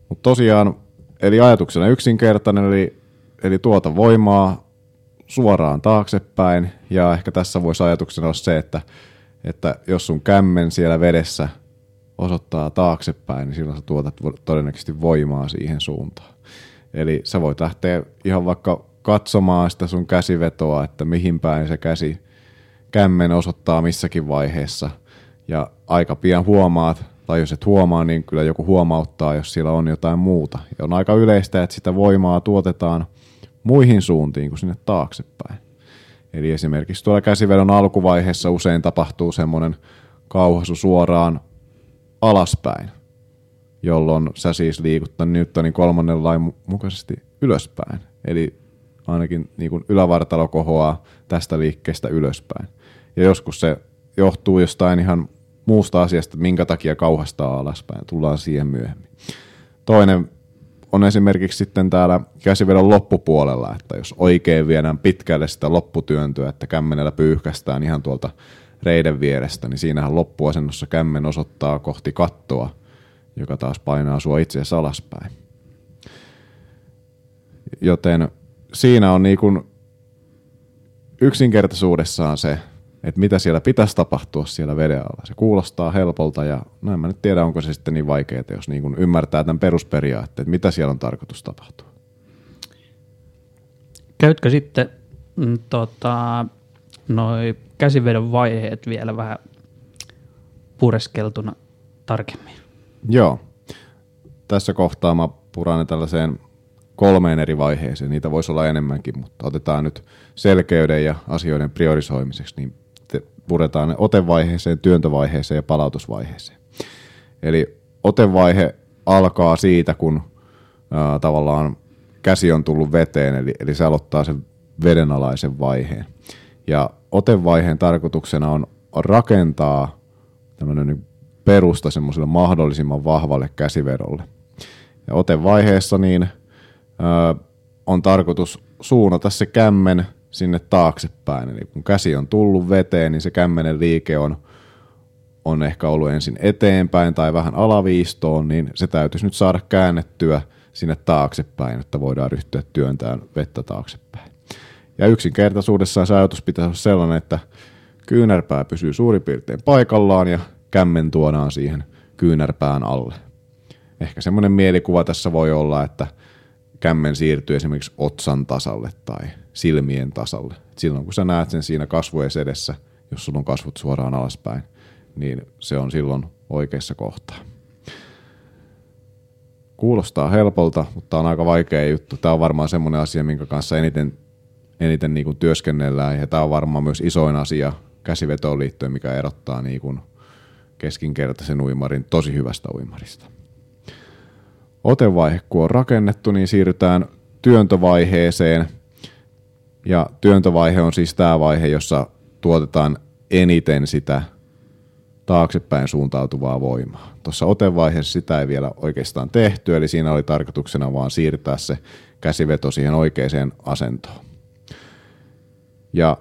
Mutta tosiaan, eli ajatuksena yksinkertainen, eli, eli tuota voimaa suoraan taaksepäin, ja ehkä tässä voisi ajatuksena olla se, että, että jos sun kämmen siellä vedessä osoittaa taaksepäin, niin silloin sä tuotat todennäköisesti voimaa siihen suuntaan. Eli sä voit lähteä ihan vaikka katsomaan sitä sun käsivetoa, että mihin päin se käsi kämmen osoittaa missäkin vaiheessa. Ja aika pian huomaat, tai jos et huomaa, niin kyllä joku huomauttaa, jos siellä on jotain muuta. Ja on aika yleistä, että sitä voimaa tuotetaan muihin suuntiin kuin sinne taaksepäin. Eli esimerkiksi tuolla käsivedon alkuvaiheessa usein tapahtuu semmoinen kauhasu suoraan alaspäin, jolloin sä siis liikuttaa Newtonin kolmannen lain mukaisesti ylöspäin. Eli ainakin niin kuin ylävartalo kohoaa tästä liikkeestä ylöspäin. Ja joskus se johtuu jostain ihan muusta asiasta, minkä takia kauhastaa alaspäin. Tullaan siihen myöhemmin. Toinen on esimerkiksi sitten täällä käsivedon loppupuolella, että jos oikein viedään pitkälle sitä lopputyöntöä, että kämmenellä pyyhkästään ihan tuolta reiden vierestä, niin siinähän loppuasennossa kämmen osoittaa kohti kattoa, joka taas painaa sua itse alaspäin. Joten siinä on niin kuin yksinkertaisuudessaan se, että mitä siellä pitäisi tapahtua siellä veden alla. Se kuulostaa helpolta ja no en mä nyt tiedä, onko se sitten niin vaikeaa, jos niin kuin ymmärtää tämän perusperiaatteen, että mitä siellä on tarkoitus tapahtua. Käytkö sitten mm, tota, noi käsivedon vaiheet vielä vähän pureskeltuna tarkemmin? Joo. Tässä kohtaa mä puran tällaiseen kolmeen eri vaiheeseen. Niitä voisi olla enemmänkin, mutta otetaan nyt selkeyden ja asioiden priorisoimiseksi niin puretaan ne otevaiheeseen, työntövaiheeseen ja palautusvaiheeseen. Eli otevaihe alkaa siitä, kun ää, tavallaan käsi on tullut veteen, eli, eli se aloittaa sen vedenalaisen vaiheen. Ja otevaiheen tarkoituksena on rakentaa tämmöinen perusta semmoiselle mahdollisimman vahvalle käsivedolle. Ja otevaiheessa niin ö, on tarkoitus suunnata se kämmen sinne taaksepäin. Eli kun käsi on tullut veteen, niin se kämmenen liike on, on ehkä ollut ensin eteenpäin tai vähän alaviistoon, niin se täytyisi nyt saada käännettyä sinne taaksepäin, että voidaan ryhtyä työntämään vettä taaksepäin. Ja yksinkertaisuudessaan se ajatus pitäisi olla sellainen, että kyynärpää pysyy suurin piirtein paikallaan ja kämmen tuodaan siihen kyynärpään alle. Ehkä semmoinen mielikuva tässä voi olla, että kämmen siirtyy esimerkiksi otsan tasalle tai silmien tasalle. Silloin kun sä näet sen siinä kasvojen edessä, jos sulla on kasvot suoraan alaspäin, niin se on silloin oikeassa kohtaa. Kuulostaa helpolta, mutta on aika vaikea juttu. Tämä on varmaan semmoinen asia, minkä kanssa eniten, eniten niin kuin työskennellään, ja tämä on varmaan myös isoin asia käsivetoon liittyen, mikä erottaa niin kuin keskinkertaisen uimarin tosi hyvästä uimarista. Otevaihe kun on rakennettu, niin siirrytään työntövaiheeseen. Ja työntövaihe on siis tämä vaihe, jossa tuotetaan eniten sitä taaksepäin suuntautuvaa voimaa. Tuossa otevaiheessa sitä ei vielä oikeastaan tehty, eli siinä oli tarkoituksena vaan siirtää se käsiveto siihen oikeaan asentoon. Ja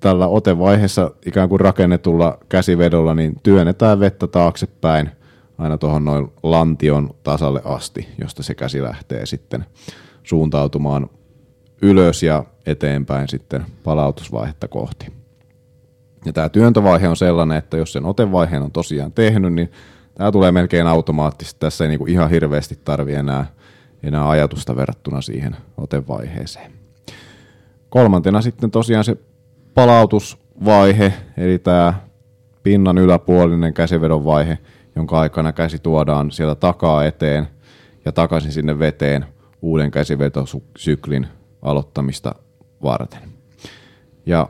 tällä otevaiheessa ikään kuin rakennetulla käsivedolla niin työnnetään vettä taaksepäin aina tuohon noin lantion tasalle asti, josta se käsi lähtee sitten suuntautumaan ylös ja eteenpäin sitten palautusvaihetta kohti. Ja tämä työntövaihe on sellainen, että jos sen otevaiheen on tosiaan tehnyt, niin tämä tulee melkein automaattisesti. Tässä ei niinku ihan hirveästi tarvi enää, enää ajatusta verrattuna siihen otevaiheeseen. Kolmantena sitten tosiaan se palautusvaihe, eli tämä pinnan yläpuolinen käsivedon vaihe, jonka aikana käsi tuodaan sieltä takaa eteen ja takaisin sinne veteen uuden käsivetosyklin aloittamista varten. Ja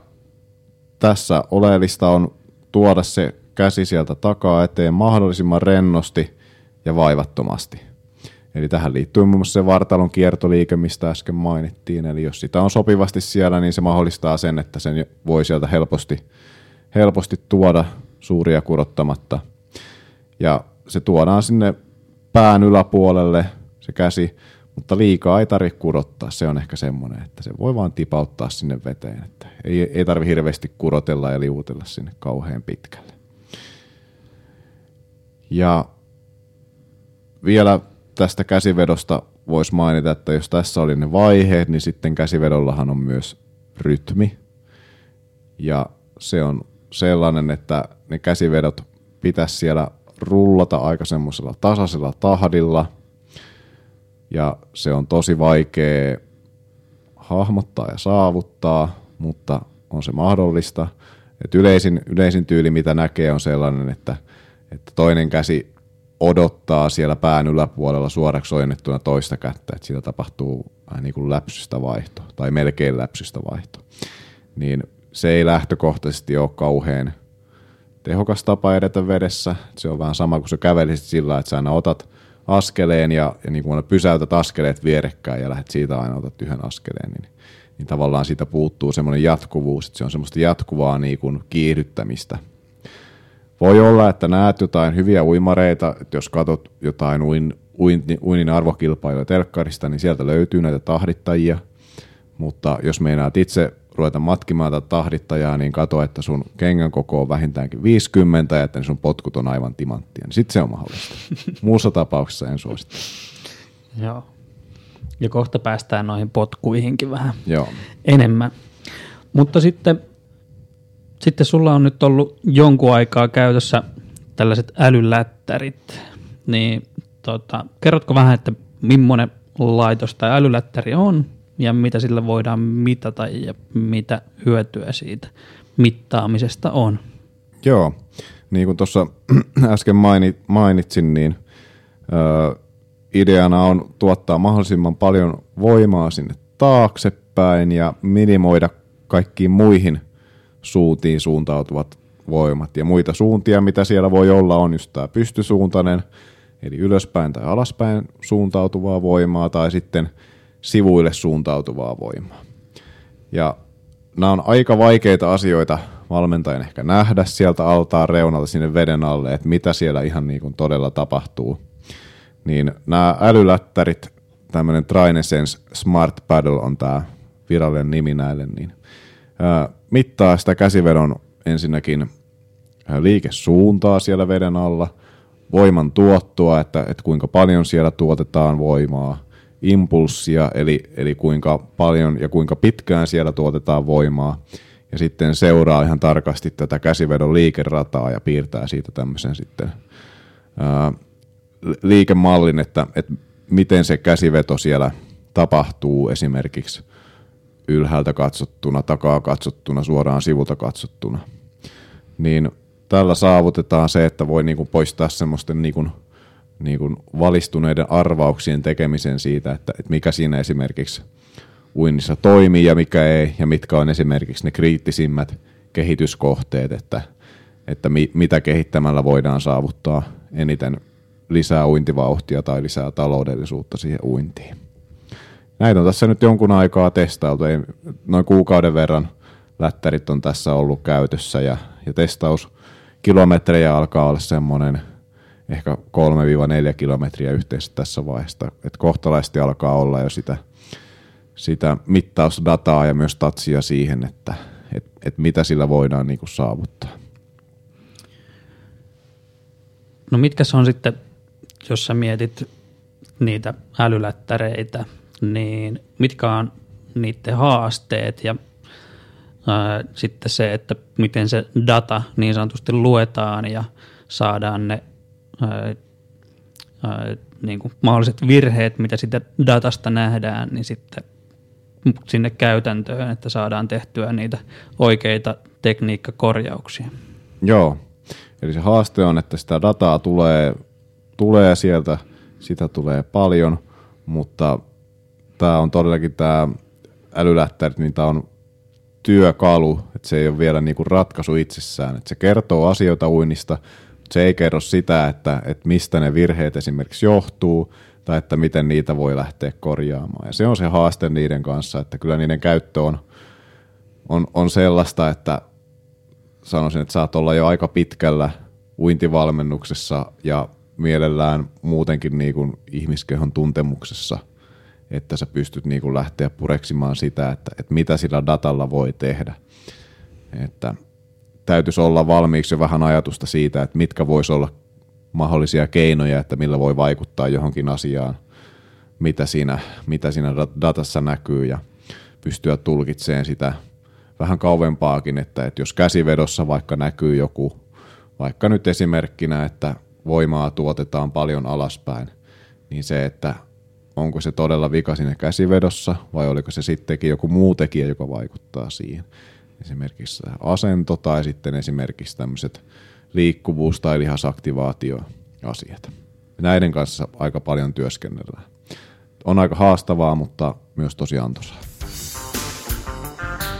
tässä oleellista on tuoda se käsi sieltä takaa eteen mahdollisimman rennosti ja vaivattomasti. Eli tähän liittyy muun muassa se vartalon kiertoliike, mistä äsken mainittiin. Eli jos sitä on sopivasti siellä, niin se mahdollistaa sen, että sen voi sieltä helposti, helposti tuoda suuria kurottamatta. Ja se tuodaan sinne pään yläpuolelle, se käsi, mutta liikaa ei tarvitse kurottaa. Se on ehkä semmoinen, että se voi vaan tipauttaa sinne veteen. Että ei, ei tarvitse hirveästi kurotella ja liuutella sinne kauhean pitkälle. Ja vielä tästä käsivedosta voisi mainita, että jos tässä oli ne vaiheet, niin sitten käsivedollahan on myös rytmi. Ja se on sellainen, että ne käsivedot pitäisi siellä rullata aika semmoisella tasaisella tahdilla. Ja se on tosi vaikea hahmottaa ja saavuttaa, mutta on se mahdollista. Et yleisin, yleisin tyyli, mitä näkee, on sellainen, että, että toinen käsi odottaa siellä pään yläpuolella suoraksi ojennettuna toista kättä, että siitä tapahtuu vähän niin kuin läpsystä vaihto, tai melkein läpsystä vaihto. Niin se ei lähtökohtaisesti ole kauhean tehokas tapa edetä vedessä. Se on vähän sama kuin sä kävelisit sillä, että sä aina otat askeleen ja, ja niin kuin pysäytät askeleet vierekkäin ja lähdet siitä aina otat yhden askeleen, niin, niin tavallaan siitä puuttuu semmoinen jatkuvuus, että se on semmoista jatkuvaa niin kuin kiihdyttämistä – voi olla, että näet jotain hyviä uimareita, että jos katsot jotain uin, uin, uinin arvokilpailuja telkkarista, niin sieltä löytyy näitä tahdittajia, mutta jos meinaat itse ruveta matkimaan tätä tahdittajaa, niin kato, että sun kengän koko on vähintäänkin 50 ja että sun potkut on aivan timanttia. Niin sitten se on mahdollista. Muussa tapauksessa en suosittele. Joo. Ja kohta päästään noihin potkuihinkin vähän Joo. enemmän. Mutta sitten sitten sulla on nyt ollut jonkun aikaa käytössä tällaiset älylättärit, niin tota, kerrotko vähän, että millainen laitos tai älylättäri on ja mitä sillä voidaan mitata ja mitä hyötyä siitä mittaamisesta on? Joo, niin kuin tuossa äsken mainitsin, niin ideana on tuottaa mahdollisimman paljon voimaa sinne taaksepäin ja minimoida kaikkiin muihin – suuntiin suuntautuvat voimat. Ja muita suuntia, mitä siellä voi olla, on just tämä pystysuuntainen, eli ylöspäin tai alaspäin suuntautuvaa voimaa, tai sitten sivuille suuntautuvaa voimaa. Ja nämä on aika vaikeita asioita valmentajan ehkä nähdä sieltä altaan reunalta sinne veden alle, että mitä siellä ihan niin kuin todella tapahtuu. Niin nämä älylättärit, tämmöinen Trinesense Smart Paddle on tämä virallinen nimi näille, niin mittaa sitä käsivedon ensinnäkin liikesuuntaa siellä veden alla, voiman tuottoa, että, että kuinka paljon siellä tuotetaan voimaa, impulssia, eli, eli kuinka paljon ja kuinka pitkään siellä tuotetaan voimaa, ja sitten seuraa ihan tarkasti tätä käsivedon liikerataa ja piirtää siitä tämmöisen sitten ää, liikemallin, että, että miten se käsiveto siellä tapahtuu esimerkiksi ylhäältä katsottuna, takaa katsottuna, suoraan sivulta katsottuna. Niin tällä saavutetaan se, että voi niinku poistaa semmoisten niinku, niinku valistuneiden arvauksien tekemisen siitä, että, että mikä siinä esimerkiksi uinnissa toimii ja mikä ei, ja mitkä on esimerkiksi ne kriittisimmät kehityskohteet, että, että mi, mitä kehittämällä voidaan saavuttaa eniten lisää uintivauhtia tai lisää taloudellisuutta siihen uintiin. Näitä on tässä nyt jonkun aikaa testailtu, ei, noin kuukauden verran lättärit on tässä ollut käytössä ja, ja testaus kilometrejä alkaa olla semmoinen ehkä 3-4 kilometriä yhteensä tässä vaiheessa, että kohtalaisesti alkaa olla jo sitä, sitä mittausdataa ja myös tatsia siihen, että et, et mitä sillä voidaan niin kuin saavuttaa. No mitkä se on sitten, jos sä mietit niitä älylättäreitä, niin mitkä on niiden haasteet ja ää, sitten se, että miten se data niin sanotusti luetaan ja saadaan ne ää, ää, niin kuin mahdolliset virheet, mitä sitä datasta nähdään, niin sitten sinne käytäntöön, että saadaan tehtyä niitä oikeita tekniikkakorjauksia. Joo, eli se haaste on, että sitä dataa tulee, tulee sieltä, sitä tulee paljon, mutta tämä on todellakin tämä älylättärit, niin tämä on työkalu, että se ei ole vielä niinku ratkaisu itsessään. Että se kertoo asioita uinnista, mutta se ei kerro sitä, että, että mistä ne virheet esimerkiksi johtuu tai että miten niitä voi lähteä korjaamaan. Ja se on se haaste niiden kanssa, että kyllä niiden käyttö on, on, on sellaista, että sanoisin, että saat olla jo aika pitkällä uintivalmennuksessa ja mielellään muutenkin niin kuin ihmiskehon tuntemuksessa – että sä pystyt niin kuin lähteä pureksimaan sitä, että, että mitä sillä datalla voi tehdä. Että täytyisi olla valmiiksi jo vähän ajatusta siitä, että mitkä voisi olla mahdollisia keinoja, että millä voi vaikuttaa johonkin asiaan, mitä siinä, mitä siinä datassa näkyy ja pystyä tulkitsemaan sitä vähän kauempaakin, että, että jos käsivedossa vaikka näkyy joku, vaikka nyt esimerkkinä, että voimaa tuotetaan paljon alaspäin, niin se, että onko se todella vika siinä käsivedossa vai oliko se sittenkin joku muu tekijä, joka vaikuttaa siihen. Esimerkiksi asento tai sitten esimerkiksi tämmöiset liikkuvuus- tai lihasaktivaatioasiat. Näiden kanssa aika paljon työskennellään. On aika haastavaa, mutta myös tosi antoisaa.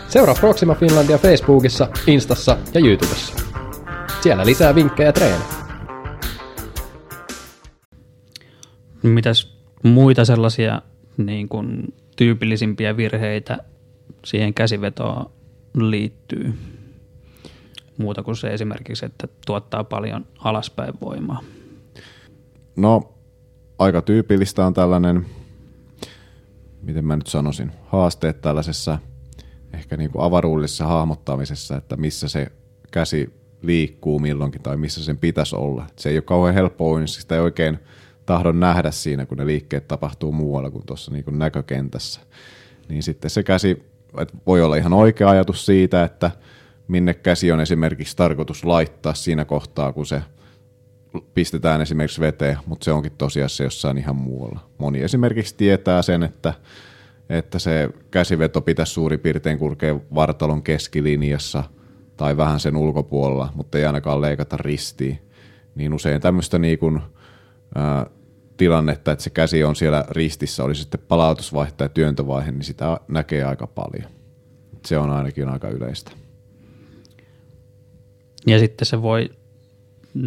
Seuraa Proxima Finlandia Facebookissa, Instassa ja YouTubessa. Siellä lisää vinkkejä treenejä. Mitäs muita sellaisia niin kuin, tyypillisimpiä virheitä siihen käsivetoon liittyy? Muuta kuin se esimerkiksi, että tuottaa paljon alaspäin voimaa. No, aika tyypillistä on tällainen, miten mä nyt sanoisin, haasteet tällaisessa ehkä niin kuin avaruudellisessa hahmottamisessa, että missä se käsi liikkuu milloinkin tai missä sen pitäisi olla. Se ei ole kauhean helppoa, niin sitä ei oikein – tahdon nähdä siinä, kun ne liikkeet tapahtuu muualla kuin tuossa niin kuin näkökentässä. Niin sitten se käsi, että voi olla ihan oikea ajatus siitä, että minne käsi on esimerkiksi tarkoitus laittaa siinä kohtaa, kun se pistetään esimerkiksi veteen, mutta se onkin tosiasiassa jossain ihan muualla. Moni esimerkiksi tietää sen, että, että se käsiveto pitäisi suurin piirtein kulkea vartalon keskilinjassa tai vähän sen ulkopuolella, mutta ei ainakaan leikata ristiin. Niin usein tämmöistä niin kuin ää, tilannetta, että se käsi on siellä ristissä, oli sitten palautusvaihe tai työntövaihe, niin sitä näkee aika paljon. Se on ainakin aika yleistä. Ja sitten se voi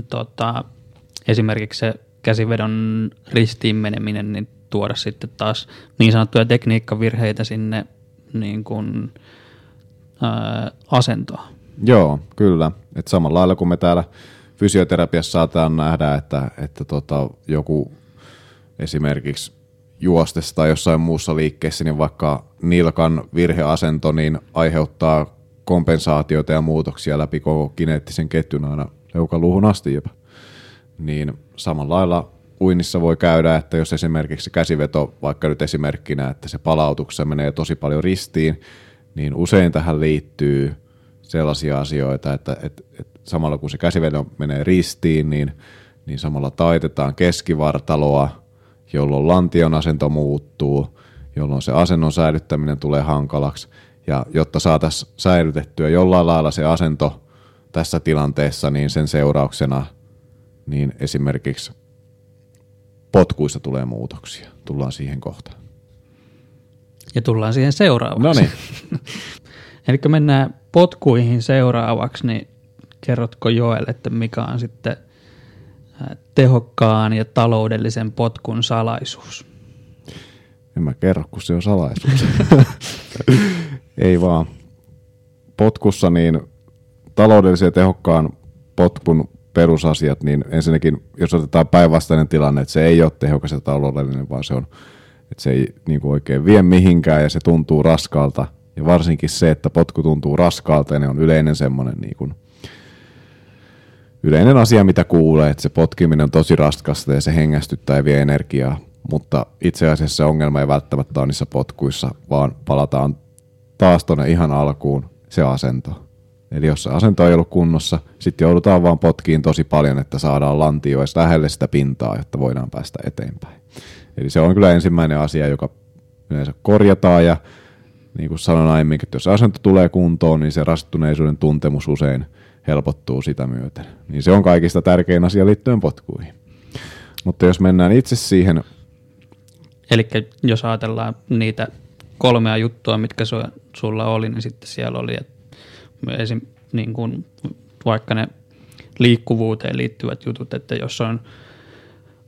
tota, esimerkiksi se käsivedon ristiin meneminen niin tuoda sitten taas niin sanottuja tekniikkavirheitä sinne niin kuin, ää, asentoon. Joo, kyllä. Et samalla lailla kuin me täällä fysioterapiassa saataan nähdä, että, että tota, joku esimerkiksi juostessa tai jossain muussa liikkeessä, niin vaikka nilkan virheasento niin aiheuttaa kompensaatioita ja muutoksia läpi koko kineettisen ketjun aina leukaluuhun asti jopa. Niin samalla lailla uinnissa voi käydä, että jos esimerkiksi käsiveto, vaikka nyt esimerkkinä, että se palautuksessa menee tosi paljon ristiin, niin usein tähän liittyy sellaisia asioita, että, että, että samalla kun se käsiveto menee ristiin, niin, niin samalla taitetaan keskivartaloa, jolloin lantion asento muuttuu, jolloin se asennon säilyttäminen tulee hankalaksi. Ja jotta saataisiin säilytettyä jollain lailla se asento tässä tilanteessa, niin sen seurauksena niin esimerkiksi potkuissa tulee muutoksia. Tullaan siihen kohtaan. Ja tullaan siihen seuraavaksi. No niin. Eli mennään potkuihin seuraavaksi, niin kerrotko Joel, että mikä on sitten tehokkaan ja taloudellisen potkun salaisuus? En mä kerro, kun se on salaisuus. Ei vaan. Potkussa niin taloudellisen ja tehokkaan potkun perusasiat, niin ensinnäkin, jos otetaan päinvastainen tilanne, että se ei ole tehokas ja taloudellinen, vaan se on, että se ei niin kuin oikein vie mihinkään ja se tuntuu raskaalta. Ja varsinkin se, että potku tuntuu raskaalta ja ne on yleinen semmoinen niin kuin, yleinen asia, mitä kuulee, että se potkiminen on tosi raskasta ja se hengästyttää ja vie energiaa. Mutta itse asiassa ongelma ei välttämättä ole niissä potkuissa, vaan palataan taas tuonne ihan alkuun se asento Eli jos se asento ei ollut kunnossa, sitten joudutaan vaan potkiin tosi paljon, että saadaan lantio edes lähelle sitä pintaa, jotta voidaan päästä eteenpäin. Eli se on kyllä ensimmäinen asia, joka yleensä korjataan ja niin kuin sanoin aiemmin, että jos asento tulee kuntoon, niin se rastuttuneisuuden tuntemus usein helpottuu sitä myöten. Niin se on kaikista tärkein asia liittyen potkuihin. Mutta jos mennään itse siihen... Eli jos ajatellaan niitä kolmea juttua, mitkä sulla oli, niin sitten siellä oli, että esim, niin kuin vaikka ne liikkuvuuteen liittyvät jutut, että jos on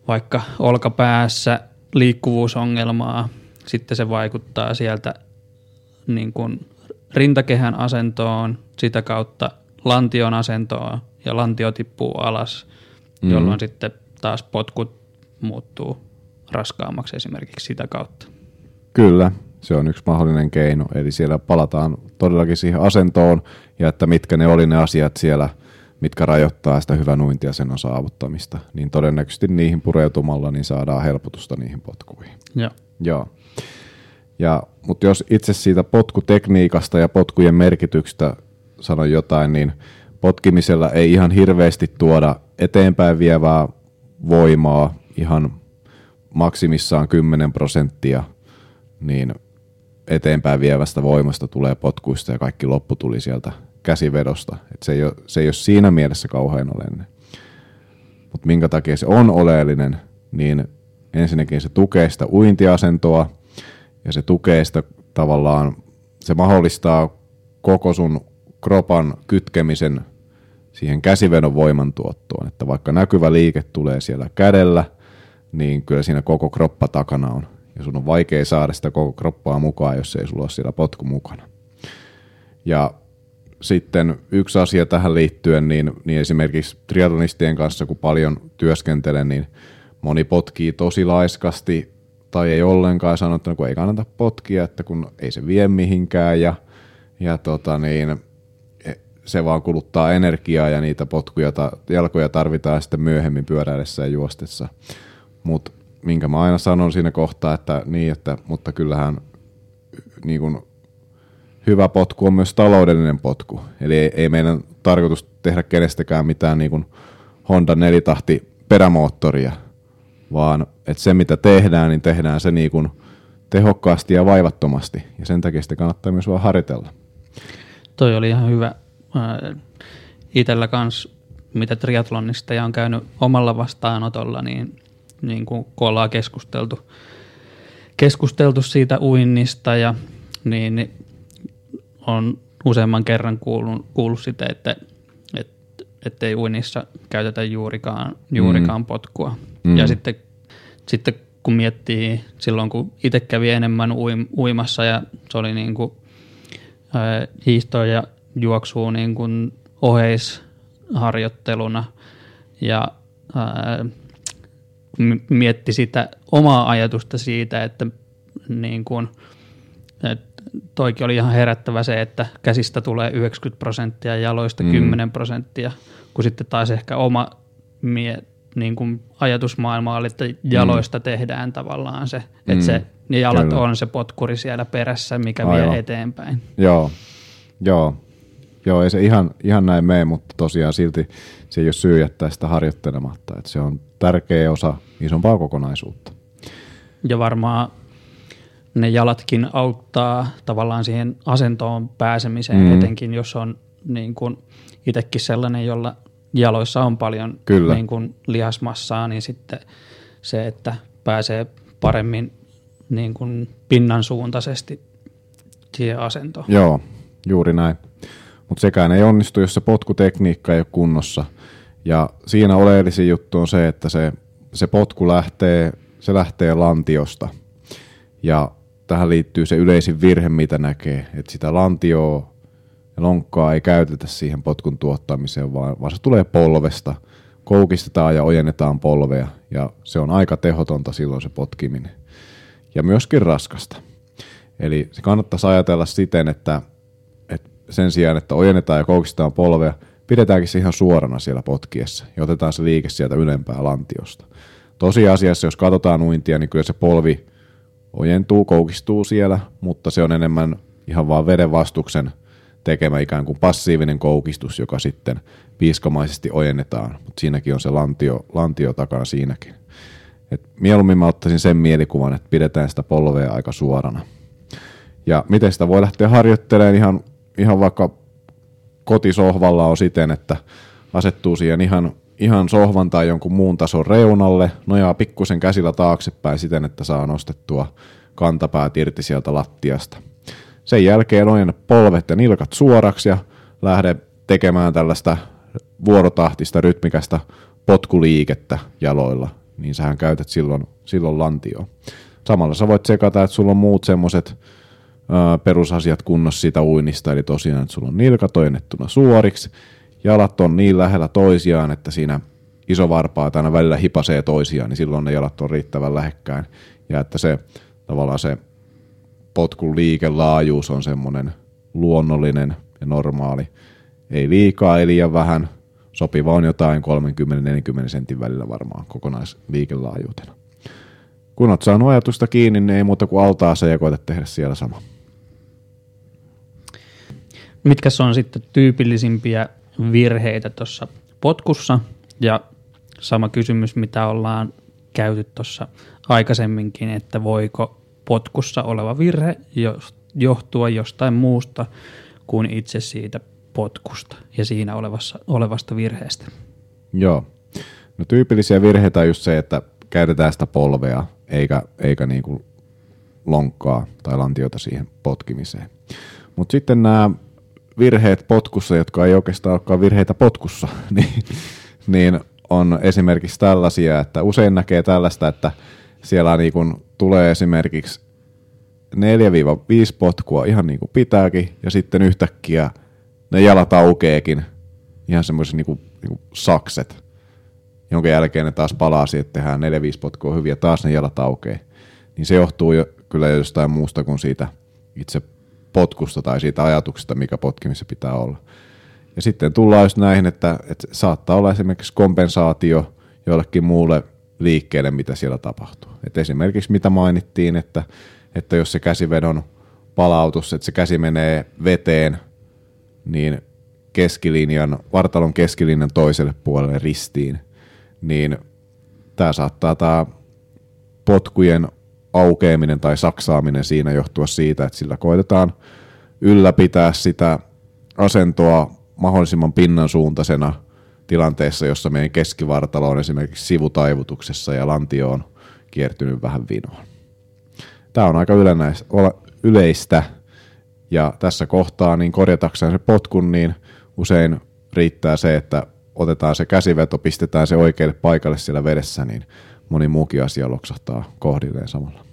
vaikka olkapäässä liikkuvuusongelmaa, sitten se vaikuttaa sieltä niin kuin rintakehän asentoon, sitä kautta lantion asentoon ja lantio tippuu alas, mm-hmm. jolloin sitten taas potkut muuttuu raskaammaksi esimerkiksi sitä kautta. Kyllä, se on yksi mahdollinen keino. Eli siellä palataan todellakin siihen asentoon ja että mitkä ne oli ne asiat siellä, mitkä rajoittaa sitä hyvän uintiasennon saavuttamista. Niin todennäköisesti niihin pureutumalla niin saadaan helpotusta niihin potkuihin. Joo. Joo. Ja, mutta jos itse siitä potkutekniikasta ja potkujen merkityksestä sanon jotain, niin potkimisella ei ihan hirveästi tuoda eteenpäin vievää voimaa, ihan maksimissaan 10 prosenttia, niin eteenpäin vievästä voimasta tulee potkuista ja kaikki loppu tuli sieltä käsivedosta. Et se, ei ole, se ei ole siinä mielessä kauhean oleellinen. Mutta minkä takia se on oleellinen, niin ensinnäkin se tukee sitä uintiasentoa ja se tukee sitä tavallaan, se mahdollistaa koko sun kropan kytkemisen siihen käsivedon voimantuottoon. Että vaikka näkyvä liike tulee siellä kädellä, niin kyllä siinä koko kroppa takana on ja sun on vaikea saada sitä koko kroppaa mukaan, jos ei sulla ole siellä potku mukana. Ja sitten yksi asia tähän liittyen, niin, niin esimerkiksi triatlonistien kanssa, kun paljon työskentelen, niin moni potkii tosi laiskasti tai ei ollenkaan sanonut, että kun ei kannata potkia, että kun ei se vie mihinkään ja, ja tota niin, se vaan kuluttaa energiaa ja niitä potkuja, jalkoja tarvitaan sitten myöhemmin pyöräillessä ja juostessa. Mutta minkä mä aina sanon siinä kohtaa, että niin, että, mutta kyllähän niin kuin, hyvä potku on myös taloudellinen potku. Eli ei, ei meidän tarkoitus tehdä kenestäkään mitään niin kuin Honda nelitahti perämoottoria, vaan että se mitä tehdään, niin tehdään se niin kuin tehokkaasti ja vaivattomasti. Ja sen takia sitä kannattaa myös vaan harjoitella. Toi oli ihan hyvä. Itellä kans, mitä triatlonista ja on käynyt omalla vastaanotolla, niin niin kuin kun ollaan keskusteltu, keskusteltu siitä uinnista ja niin, niin on useamman kerran kuullut, kuullut sitä, että, että ettei uinnissa käytetä juurikaan, juurikaan mm. potkua. Mm. Ja sitten, sitten kun miettii silloin, kun itse kävi enemmän uim, uimassa ja se oli niin kuin, ää, hiihtoa ja juoksua niin kuin oheisharjoitteluna ja ää, mietti sitä omaa ajatusta siitä, että niin kuin, toikin oli ihan herättävä se, että käsistä tulee 90 prosenttia ja jaloista mm. 10 prosenttia, kun sitten taas ehkä oma mie, niin kuin ajatusmaailma oli, että jaloista mm. tehdään tavallaan se, että mm. se, ne jalat Kyllä. on se potkuri siellä perässä, mikä Aivan. vie eteenpäin. Joo, joo. Joo, ei se ihan, ihan näin mene, mutta tosiaan silti se ei ole syy jättää sitä harjoittelematta. Että se on tärkeä osa isompaa kokonaisuutta. Ja varmaan ne jalatkin auttaa tavallaan siihen asentoon pääsemiseen, mm. etenkin jos on niin kuin itsekin sellainen, jolla jaloissa on paljon Kyllä. Niin kuin lihasmassaa, niin sitten se, että pääsee paremmin niin kuin pinnan suuntaisesti siihen asentoon. Joo, juuri näin. Mutta sekään ei onnistu, jos se potkutekniikka ei ole kunnossa. Ja siinä oleellisin juttu on se, että se, se potku lähtee, se lähtee lantiosta. Ja tähän liittyy se yleisin virhe, mitä näkee, että sitä lantioa ja lonkkaa ei käytetä siihen potkun tuottamiseen, vaan, vaan se tulee polvesta. Koukistetaan ja ojennetaan polvea ja se on aika tehotonta silloin se potkiminen. Ja myöskin raskasta. Eli se kannattaisi ajatella siten, että, sen sijaan, että ojennetaan ja koukistetaan polvea, pidetäänkin se ihan suorana siellä potkiessa ja otetaan se liike sieltä ylempää lantiosta. Tosiasiassa, jos katsotaan uintia, niin kyllä se polvi ojentuu, koukistuu siellä, mutta se on enemmän ihan vaan veden vastuksen tekemä ikään kuin passiivinen koukistus, joka sitten piiskomaisesti ojennetaan, mutta siinäkin on se lantio, lantio takana siinäkin. Et mieluummin mä ottaisin sen mielikuvan, että pidetään sitä polvea aika suorana. Ja miten sitä voi lähteä harjoittelemaan ihan, ihan vaikka kotisohvalla on siten, että asettuu siihen ihan ihan sohvan tai jonkun muun tason reunalle, nojaa pikkusen käsillä taaksepäin siten, että saa nostettua kantapäät irti sieltä lattiasta. Sen jälkeen ojenna polvet ja nilkat suoraksi ja lähde tekemään tällaista vuorotahtista, rytmikästä potkuliikettä jaloilla, niin sähän käytät silloin, silloin lantioa. Samalla sä voit sekata, että sulla on muut semmoiset perusasiat kunnossa siitä uinnista, eli tosiaan, että sulla on nilkat ojennettuna suoriksi, jalat on niin lähellä toisiaan, että siinä iso varpaa aina välillä hipasee toisiaan, niin silloin ne jalat on riittävän lähekkäin. Ja että se tavallaan se potkun liikelaajuus on semmoinen luonnollinen ja normaali. Ei liikaa, ei liian vähän. Sopiva on jotain 30-40 sentin välillä varmaan kokonaisliikelaajuutena. Kun olet saanut ajatusta kiinni, niin ei muuta kuin altaaseen ja koeta tehdä siellä sama. Mitkä on sitten tyypillisimpiä virheitä tuossa potkussa ja sama kysymys, mitä ollaan käyty tuossa aikaisemminkin, että voiko potkussa oleva virhe johtua jostain muusta kuin itse siitä potkusta ja siinä olevassa, olevasta virheestä. Joo. No tyypillisiä virheitä on just se, että käytetään sitä polvea eikä, eikä niin kuin lonkkaa tai lantiota siihen potkimiseen. Mutta sitten nämä virheet potkussa, jotka ei oikeastaan olekaan virheitä potkussa, niin, niin on esimerkiksi tällaisia, että usein näkee tällaista, että siellä niin kun tulee esimerkiksi 4-5 potkua ihan niin kuin pitääkin, ja sitten yhtäkkiä ne jalat aukeekin ihan semmoiset niin kuin, niin kuin sakset, jonka jälkeen ne taas palaa siihen, että tehdään 4-5 potkua hyviä, taas ne jalat aukeaa. Niin se johtuu jo kyllä jostain muusta kuin siitä itse potkusta tai siitä ajatuksesta, mikä potkimissa pitää olla. Ja sitten tullaan just näihin, että, että saattaa olla esimerkiksi kompensaatio jollekin muulle liikkeelle, mitä siellä tapahtuu. Et esimerkiksi mitä mainittiin, että, että jos se käsivedon palautus, että se käsi menee veteen, niin keskilinjan, vartalon keskilinjan toiselle puolelle ristiin, niin tämä saattaa tämä potkujen aukeaminen tai saksaaminen siinä johtua siitä, että sillä koitetaan ylläpitää sitä asentoa mahdollisimman pinnan suuntaisena tilanteessa, jossa meidän keskivartalo on esimerkiksi sivutaivutuksessa ja lantio on kiertynyt vähän vinoon. Tämä on aika yleistä ja tässä kohtaa niin korjatakseen se potkun, niin usein riittää se, että otetaan se käsiveto, pistetään se oikealle paikalle siellä vedessä, niin moni muukin asia loksahtaa kohdilleen samalla.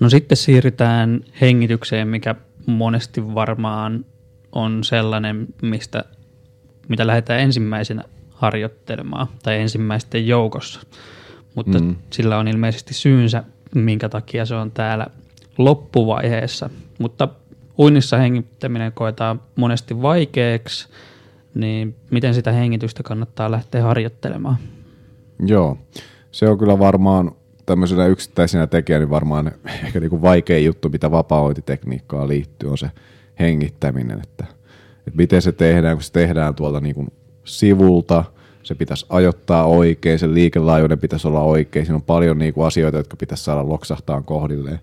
No sitten siirrytään hengitykseen, mikä monesti varmaan on sellainen, mistä, mitä lähdetään ensimmäisenä harjoittelemaan tai ensimmäisten joukossa. Mutta mm. sillä on ilmeisesti syynsä, minkä takia se on täällä loppuvaiheessa. Mutta uinnissa hengittäminen koetaan monesti vaikeaksi, niin miten sitä hengitystä kannattaa lähteä harjoittelemaan? Joo, se on kyllä varmaan tämmöisenä yksittäisenä tekijänä niin varmaan ehkä niin kuin vaikea juttu, mitä vapaa liittyy, on se hengittäminen, että, että miten se tehdään, kun se tehdään tuolta niin kuin sivulta, se pitäisi ajoittaa oikein, sen liikelaajuuden pitäisi olla oikein, siinä on paljon niin kuin asioita, jotka pitäisi saada loksahtaan kohdilleen.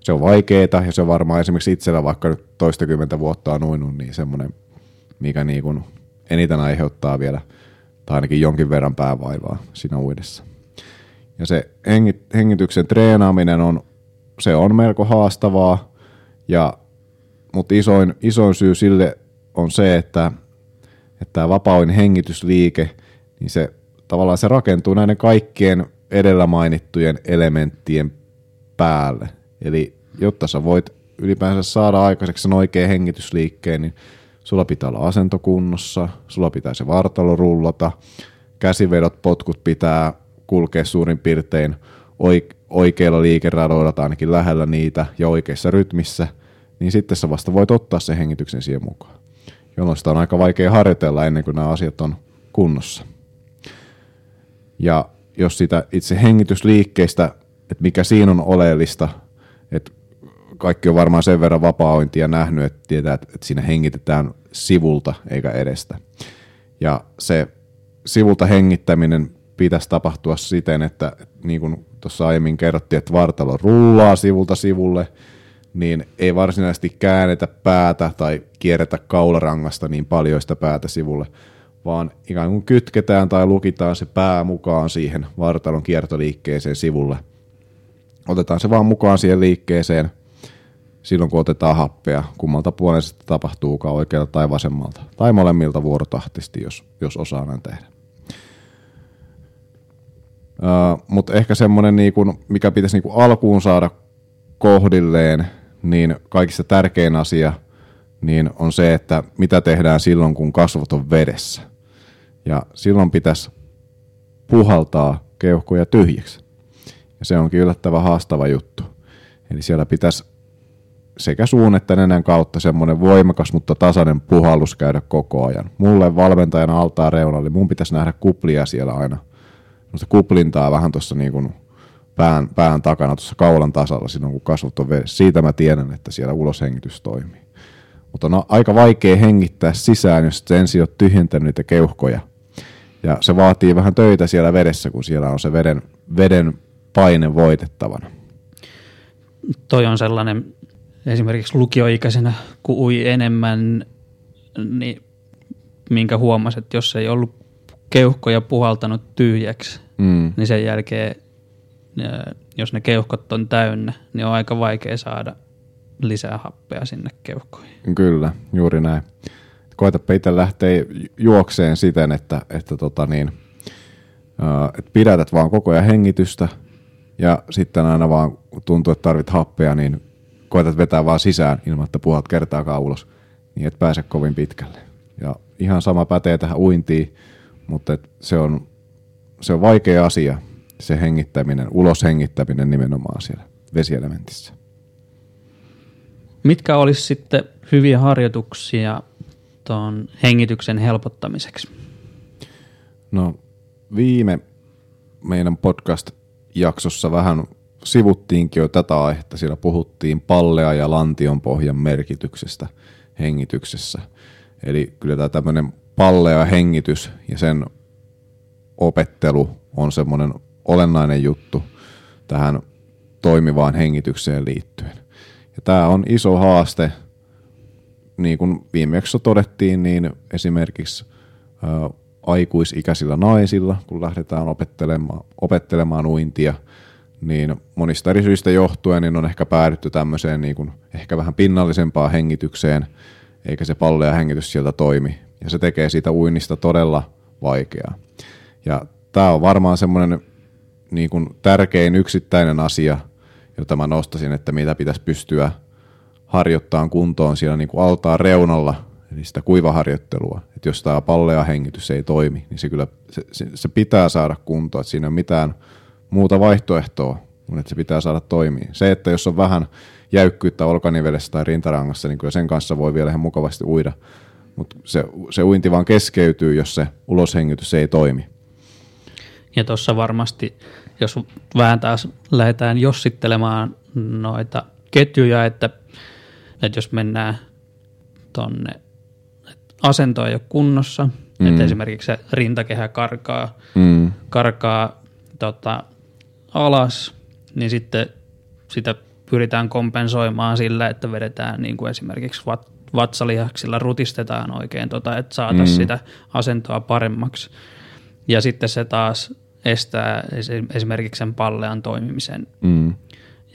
Se on vaikeeta ja se on varmaan esimerkiksi itsellä vaikka nyt toistakymmentä vuotta on uinut, niin semmoinen, mikä niin kuin eniten aiheuttaa vielä, tai ainakin jonkin verran päävaivaa siinä uidessa. Ja se hengityksen treenaaminen on, se on melko haastavaa, ja, mutta isoin, isoin syy sille on se, että, että tämä hengitysliike, niin se tavallaan se rakentuu näiden kaikkien edellä mainittujen elementtien päälle. Eli jotta sä voit ylipäänsä saada aikaiseksi sen oikean hengitysliikkeen, niin sulla pitää olla asento kunnossa, sulla pitää se vartalo rullata, käsivedot, potkut pitää kulkea suurin piirtein oikeilla liikeradoilla tai ainakin lähellä niitä ja oikeassa rytmissä, niin sitten sä vasta voit ottaa sen hengityksen siihen mukaan. Jolloin sitä on aika vaikea harjoitella ennen kuin nämä asiat on kunnossa. Ja jos sitä itse hengitysliikkeestä, että mikä siinä on oleellista, kaikki on varmaan sen verran vapaa-ointia nähnyt, että tietää, että siinä hengitetään sivulta eikä edestä. Ja se sivulta hengittäminen pitäisi tapahtua siten, että niin kuin tuossa aiemmin kerrottiin, että vartalo rullaa sivulta sivulle, niin ei varsinaisesti käännetä päätä tai kierretä kaularangasta niin paljon sitä päätä sivulle, vaan ikään kuin kytketään tai lukitaan se pää mukaan siihen vartalon kiertoliikkeeseen sivulle. Otetaan se vaan mukaan siihen liikkeeseen silloin, kun otetaan happea. Kummalta puolen se tapahtuukaan oikealta tai vasemmalta. Tai molemmilta vuorotahtisesti, jos, jos osaa näin tehdä. Uh, mutta ehkä semmoinen, niinku, mikä pitäisi niinku alkuun saada kohdilleen, niin kaikista tärkein asia niin on se, että mitä tehdään silloin, kun kasvot on vedessä. Ja silloin pitäisi puhaltaa keuhkoja tyhjiksi. Ja se onkin yllättävän haastava juttu. Eli siellä pitäisi sekä suun että nenän kautta semmoinen voimakas, mutta tasainen puhallus käydä koko ajan. Mulle valmentajana altaa reunalla, mun pitäisi nähdä kuplia siellä aina mutta kuplintaa vähän tuossa niin kuin pään, pään takana tuossa kaulan tasalla silloin, kun kasvot on vedessä. Siitä mä tiedän, että siellä uloshengitys toimii. Mutta on aika vaikea hengittää sisään, jos ensin olet tyhjentänyt niitä keuhkoja. Ja se vaatii vähän töitä siellä vedessä, kun siellä on se veden, veden paine voitettavana. Toi on sellainen, esimerkiksi lukioikäisenä, kun ui enemmän, niin minkä huomasit, että jos ei ollut keuhkoja puhaltanut tyhjäksi, mm. niin sen jälkeen, jos ne keuhkot on täynnä, niin on aika vaikea saada lisää happea sinne keuhkoihin. Kyllä, juuri näin. Koetapa itse lähteä juokseen siten, että, että tota niin, että pidätät vaan koko ajan hengitystä ja sitten aina vaan tuntuu, että tarvit happea, niin koetat vetää vaan sisään ilman, että puhat kertaakaan ulos, niin et pääse kovin pitkälle. Ja ihan sama pätee tähän uintiin mutta se on, se on vaikea asia, se hengittäminen, ulos hengittäminen nimenomaan siellä vesielementissä. Mitkä olisi sitten hyviä harjoituksia tuon hengityksen helpottamiseksi? No viime meidän podcast-jaksossa vähän sivuttiinkin jo tätä aihetta. Siellä puhuttiin pallea ja lantion pohjan merkityksestä hengityksessä. Eli kyllä tämä tämmöinen pallea hengitys ja sen opettelu on semmoinen olennainen juttu tähän toimivaan hengitykseen liittyen. Ja tämä on iso haaste, niin kuin viimeksi todettiin, niin esimerkiksi ä, aikuisikäisillä naisilla, kun lähdetään opettelemaan, opettelemaan uintia, niin monista eri syistä johtuen niin on ehkä päädytty tämmöiseen niin kuin ehkä vähän pinnallisempaan hengitykseen, eikä se pallo ja hengitys sieltä toimi. Ja se tekee siitä uinnista todella vaikeaa. Ja tämä on varmaan semmoinen niin kuin tärkein yksittäinen asia, jota mä nostasin, että mitä pitäisi pystyä harjoittamaan kuntoon siellä niin kuin altaan reunalla, eli sitä kuivaharjoittelua. Että jos tämä pallo ja hengitys ei toimi, niin se kyllä se, se, pitää saada kuntoon, että siinä ei ole mitään muuta vaihtoehtoa, mutta että se pitää saada toimia. Se, että jos on vähän jäykkyyttä olkanivelessä tai rintarangassa, niin kyllä sen kanssa voi vielä ihan mukavasti uida, mutta se, se uinti vaan keskeytyy, jos se uloshengitys ei toimi. Ja tuossa varmasti, jos vähän taas lähdetään jossittelemaan noita ketjuja, että, että jos mennään tonne, että asento ei ole kunnossa, mm. että esimerkiksi se rintakehä karkaa, mm. karkaa tota, alas, niin sitten sitä pyritään kompensoimaan sillä, että vedetään niin kuin esimerkiksi vat, vatsalihaksilla rutistetaan oikein, tota, että saataisiin mm. sitä asentoa paremmaksi. Ja sitten se taas estää esimerkiksi sen pallean toimimisen. Mm.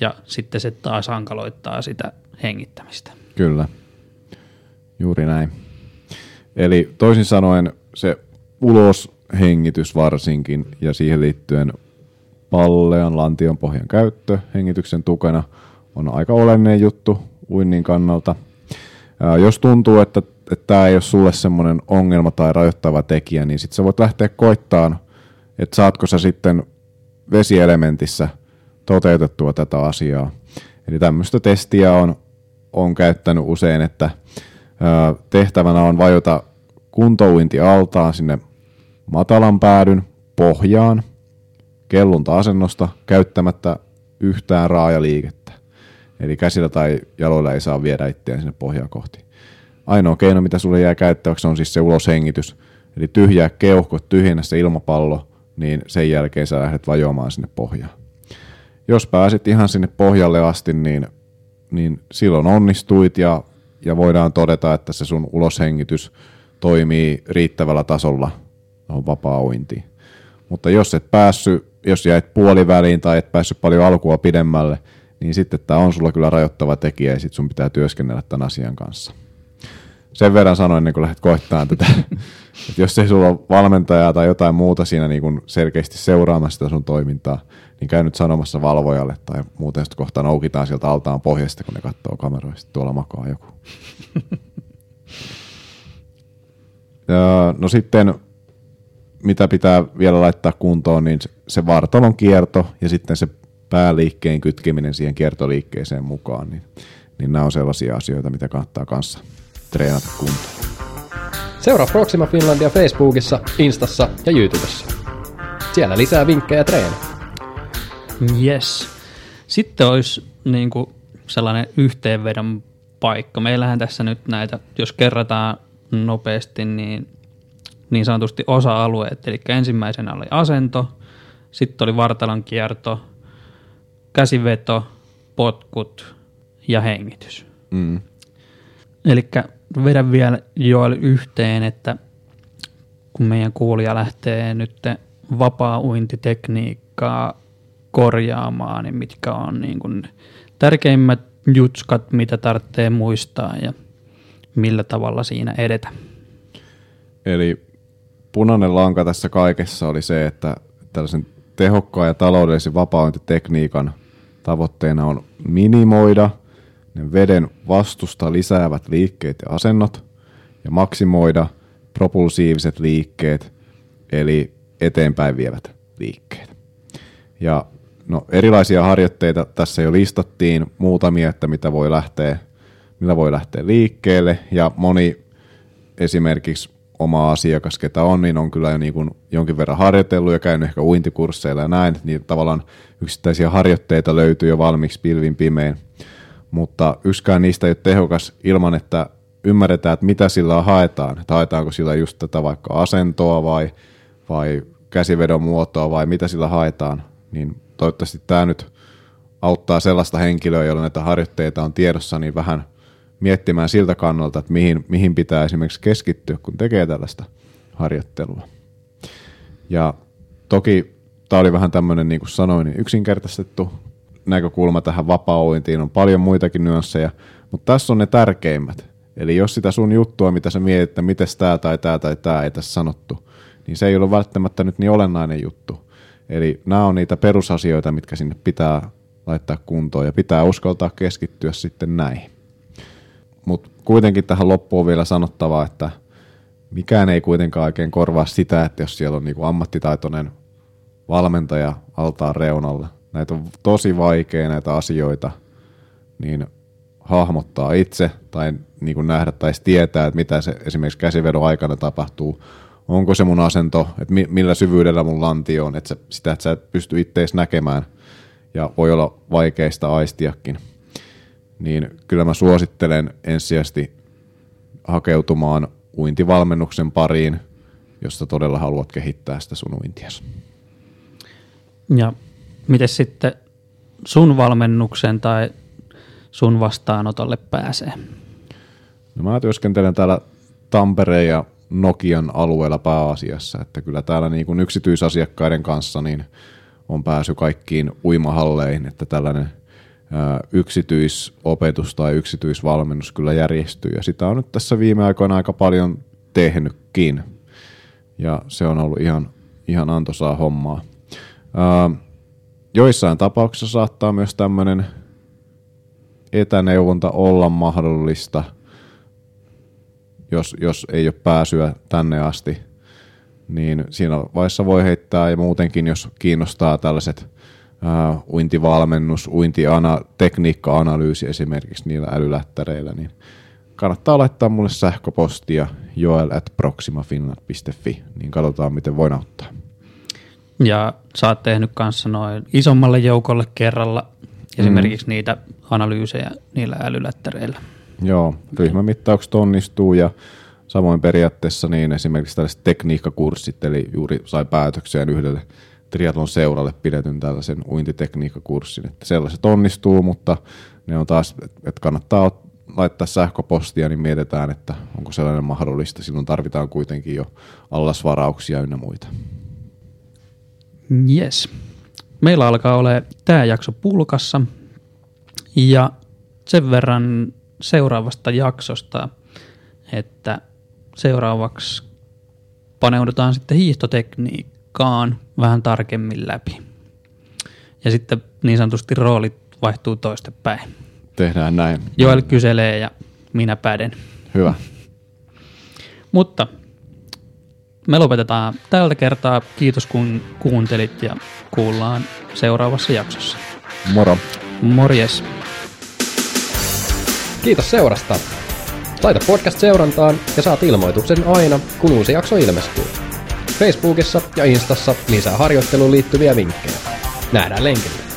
Ja sitten se taas hankaloittaa sitä hengittämistä. Kyllä, juuri näin. Eli toisin sanoen se uloshengitys varsinkin ja siihen liittyen pallean lantion pohjan käyttö hengityksen tukena on aika olennainen juttu uinnin kannalta. Jos tuntuu, että tämä ei ole sulle semmoinen ongelma tai rajoittava tekijä, niin sitten sä voit lähteä koittaan, että saatko sä sitten vesielementissä toteutettua tätä asiaa. Eli tämmöistä testiä on, on käyttänyt usein, että tehtävänä on vajota kuntouinti altaan sinne matalan päädyn pohjaan – kellunta-asennosta käyttämättä yhtään raajaliikettä. Eli käsillä tai jaloilla ei saa viedä itseään sinne pohjaa kohti. Ainoa keino, mitä sulle jää käyttäväksi, on siis se uloshengitys. Eli tyhjää keuhkot, tyhjennä se ilmapallo, niin sen jälkeen sä lähdet vajoamaan sinne pohjaan. Jos pääsit ihan sinne pohjalle asti, niin, niin silloin onnistuit ja, ja voidaan todeta, että se sun uloshengitys toimii riittävällä tasolla vapaa-ointiin. Mutta jos et päässyt jos jäit puoliväliin tai et päässyt paljon alkua pidemmälle, niin sitten tämä on sulla kyllä rajoittava tekijä ja sitten sun pitää työskennellä tämän asian kanssa. Sen verran sanoin, ennen kuin lähdet koittamaan tätä, että jos ei sulla ole valmentajaa tai jotain muuta siinä niin kuin selkeästi seuraamassa sitä sun toimintaa, niin käy nyt sanomassa valvojalle tai muuten sitten kohta noukitaan sieltä altaan pohjasta, kun ne katsoo kameroista, tuolla makaa joku. ja, no sitten mitä pitää vielä laittaa kuntoon, niin se vartalon kierto ja sitten se pääliikkeen kytkeminen siihen kiertoliikkeeseen mukaan, niin, niin nämä on sellaisia asioita, mitä kannattaa kanssa treenata kuntoon. Seuraa Proxima Finlandia Facebookissa, Instassa ja YouTubessa. Siellä lisää vinkkejä treeni. Yes. Sitten olisi niin kuin sellainen yhteenvedon paikka. Meillähän tässä nyt näitä, jos kerrataan nopeasti, niin niin sanotusti osa-alueet. Eli ensimmäisenä oli asento, sitten oli vartalon kierto, käsiveto, potkut ja hengitys. Mm. Eli vedän vielä Joel yhteen, että kun meidän kuulija lähtee nyt vapaa-uintitekniikkaa korjaamaan, niin mitkä on niin kuin tärkeimmät jutskat, mitä tarvitsee muistaa ja millä tavalla siinä edetä. Eli punainen lanka tässä kaikessa oli se, että tällaisen tehokkaan ja taloudellisen vapauintitekniikan tavoitteena on minimoida ne veden vastusta lisäävät liikkeet ja asennot ja maksimoida propulsiiviset liikkeet, eli eteenpäin vievät liikkeet. Ja no, erilaisia harjoitteita tässä jo listattiin, muutamia, että mitä voi lähteä, millä voi lähteä liikkeelle, ja moni esimerkiksi oma asiakas, ketä on, niin on kyllä jo niin kuin jonkin verran harjoitellut ja käynyt ehkä uintikursseilla ja näin, niin tavallaan yksittäisiä harjoitteita löytyy jo valmiiksi pilvin pimein. Mutta yksikään niistä ei ole tehokas ilman, että ymmärretään, että mitä sillä haetaan. Että haetaanko sillä just tätä vaikka asentoa vai, vai käsivedon muotoa vai mitä sillä haetaan. Niin toivottavasti tämä nyt auttaa sellaista henkilöä, jolla näitä harjoitteita on tiedossa, niin vähän – miettimään siltä kannalta, että mihin, mihin pitää esimerkiksi keskittyä, kun tekee tällaista harjoittelua. Ja toki tämä oli vähän tämmöinen, niin kuin sanoin, niin yksinkertaistettu näkökulma tähän vapaa On paljon muitakin nyansseja, mutta tässä on ne tärkeimmät. Eli jos sitä sun juttua, mitä sä mietit, että miten tämä tai tämä tai tämä ei tässä sanottu, niin se ei ole välttämättä nyt niin olennainen juttu. Eli nämä on niitä perusasioita, mitkä sinne pitää laittaa kuntoon ja pitää uskaltaa keskittyä sitten näihin. Mutta kuitenkin tähän loppuun vielä sanottavaa, että mikään ei kuitenkaan oikein korvaa sitä, että jos siellä on niinku ammattitaitoinen valmentaja altaan reunalla, näitä on tosi vaikea näitä asioita, niin hahmottaa itse tai niin kuin nähdä tai tietää, että mitä se esimerkiksi käsivedon aikana tapahtuu, onko se mun asento, että millä syvyydellä mun lanti on, että sitä, että sä et pysty ittees näkemään. Ja voi olla vaikeista aistiakin, niin kyllä mä suosittelen ensisijaisesti hakeutumaan uintivalmennuksen pariin, josta todella haluat kehittää sitä sun uintias. Ja miten sitten sun valmennuksen tai sun vastaanotolle pääsee? No mä työskentelen täällä Tampereen ja Nokian alueella pääasiassa, että kyllä täällä niin kuin yksityisasiakkaiden kanssa niin on pääsy kaikkiin uimahalleihin, että tällainen yksityisopetus tai yksityisvalmennus kyllä järjestyy ja sitä on nyt tässä viime aikoina aika paljon tehnytkin ja se on ollut ihan, ihan antoisaa hommaa. joissain tapauksissa saattaa myös tämmöinen etäneuvonta olla mahdollista, jos, jos ei ole pääsyä tänne asti, niin siinä vaiheessa voi heittää ja muutenkin, jos kiinnostaa tällaiset uh, uintivalmennus, uintiana, tekniikka-analyysi esimerkiksi niillä älylättäreillä, niin kannattaa laittaa mulle sähköpostia joel at proximafinland.fi, niin katsotaan miten voin auttaa. Ja sä oot tehnyt kanssa noin isommalle joukolle kerralla esimerkiksi mm. niitä analyysejä niillä älylättäreillä. Joo, ryhmämittaukset onnistuu ja samoin periaatteessa niin esimerkiksi tällaiset tekniikkakurssit, eli juuri sai päätökseen yhdelle triatlon seuralle pidetyn tällaisen uintitekniikkakurssin. Että sellaiset onnistuu, mutta ne on taas, että kannattaa laittaa sähköpostia, niin mietitään, että onko sellainen mahdollista. Silloin tarvitaan kuitenkin jo allasvarauksia ynnä muita. Yes. Meillä alkaa olla tämä jakso pulkassa ja sen verran seuraavasta jaksosta, että seuraavaksi paneudutaan sitten hiihtotekniikkaan vähän tarkemmin läpi. Ja sitten niin sanotusti roolit vaihtuu toistepäin. Tehdään näin. Joel kyselee ja minä päden. Hyvä. Mutta me lopetetaan tältä kertaa. Kiitos kun kuuntelit ja kuullaan seuraavassa jaksossa. Moro. Morjes. Kiitos seurasta. Laita podcast seurantaan ja saat ilmoituksen aina, kun uusi jakso ilmestyy. Facebookissa ja Instassa lisää harjoitteluun liittyviä vinkkejä. Nähdään lenkillä.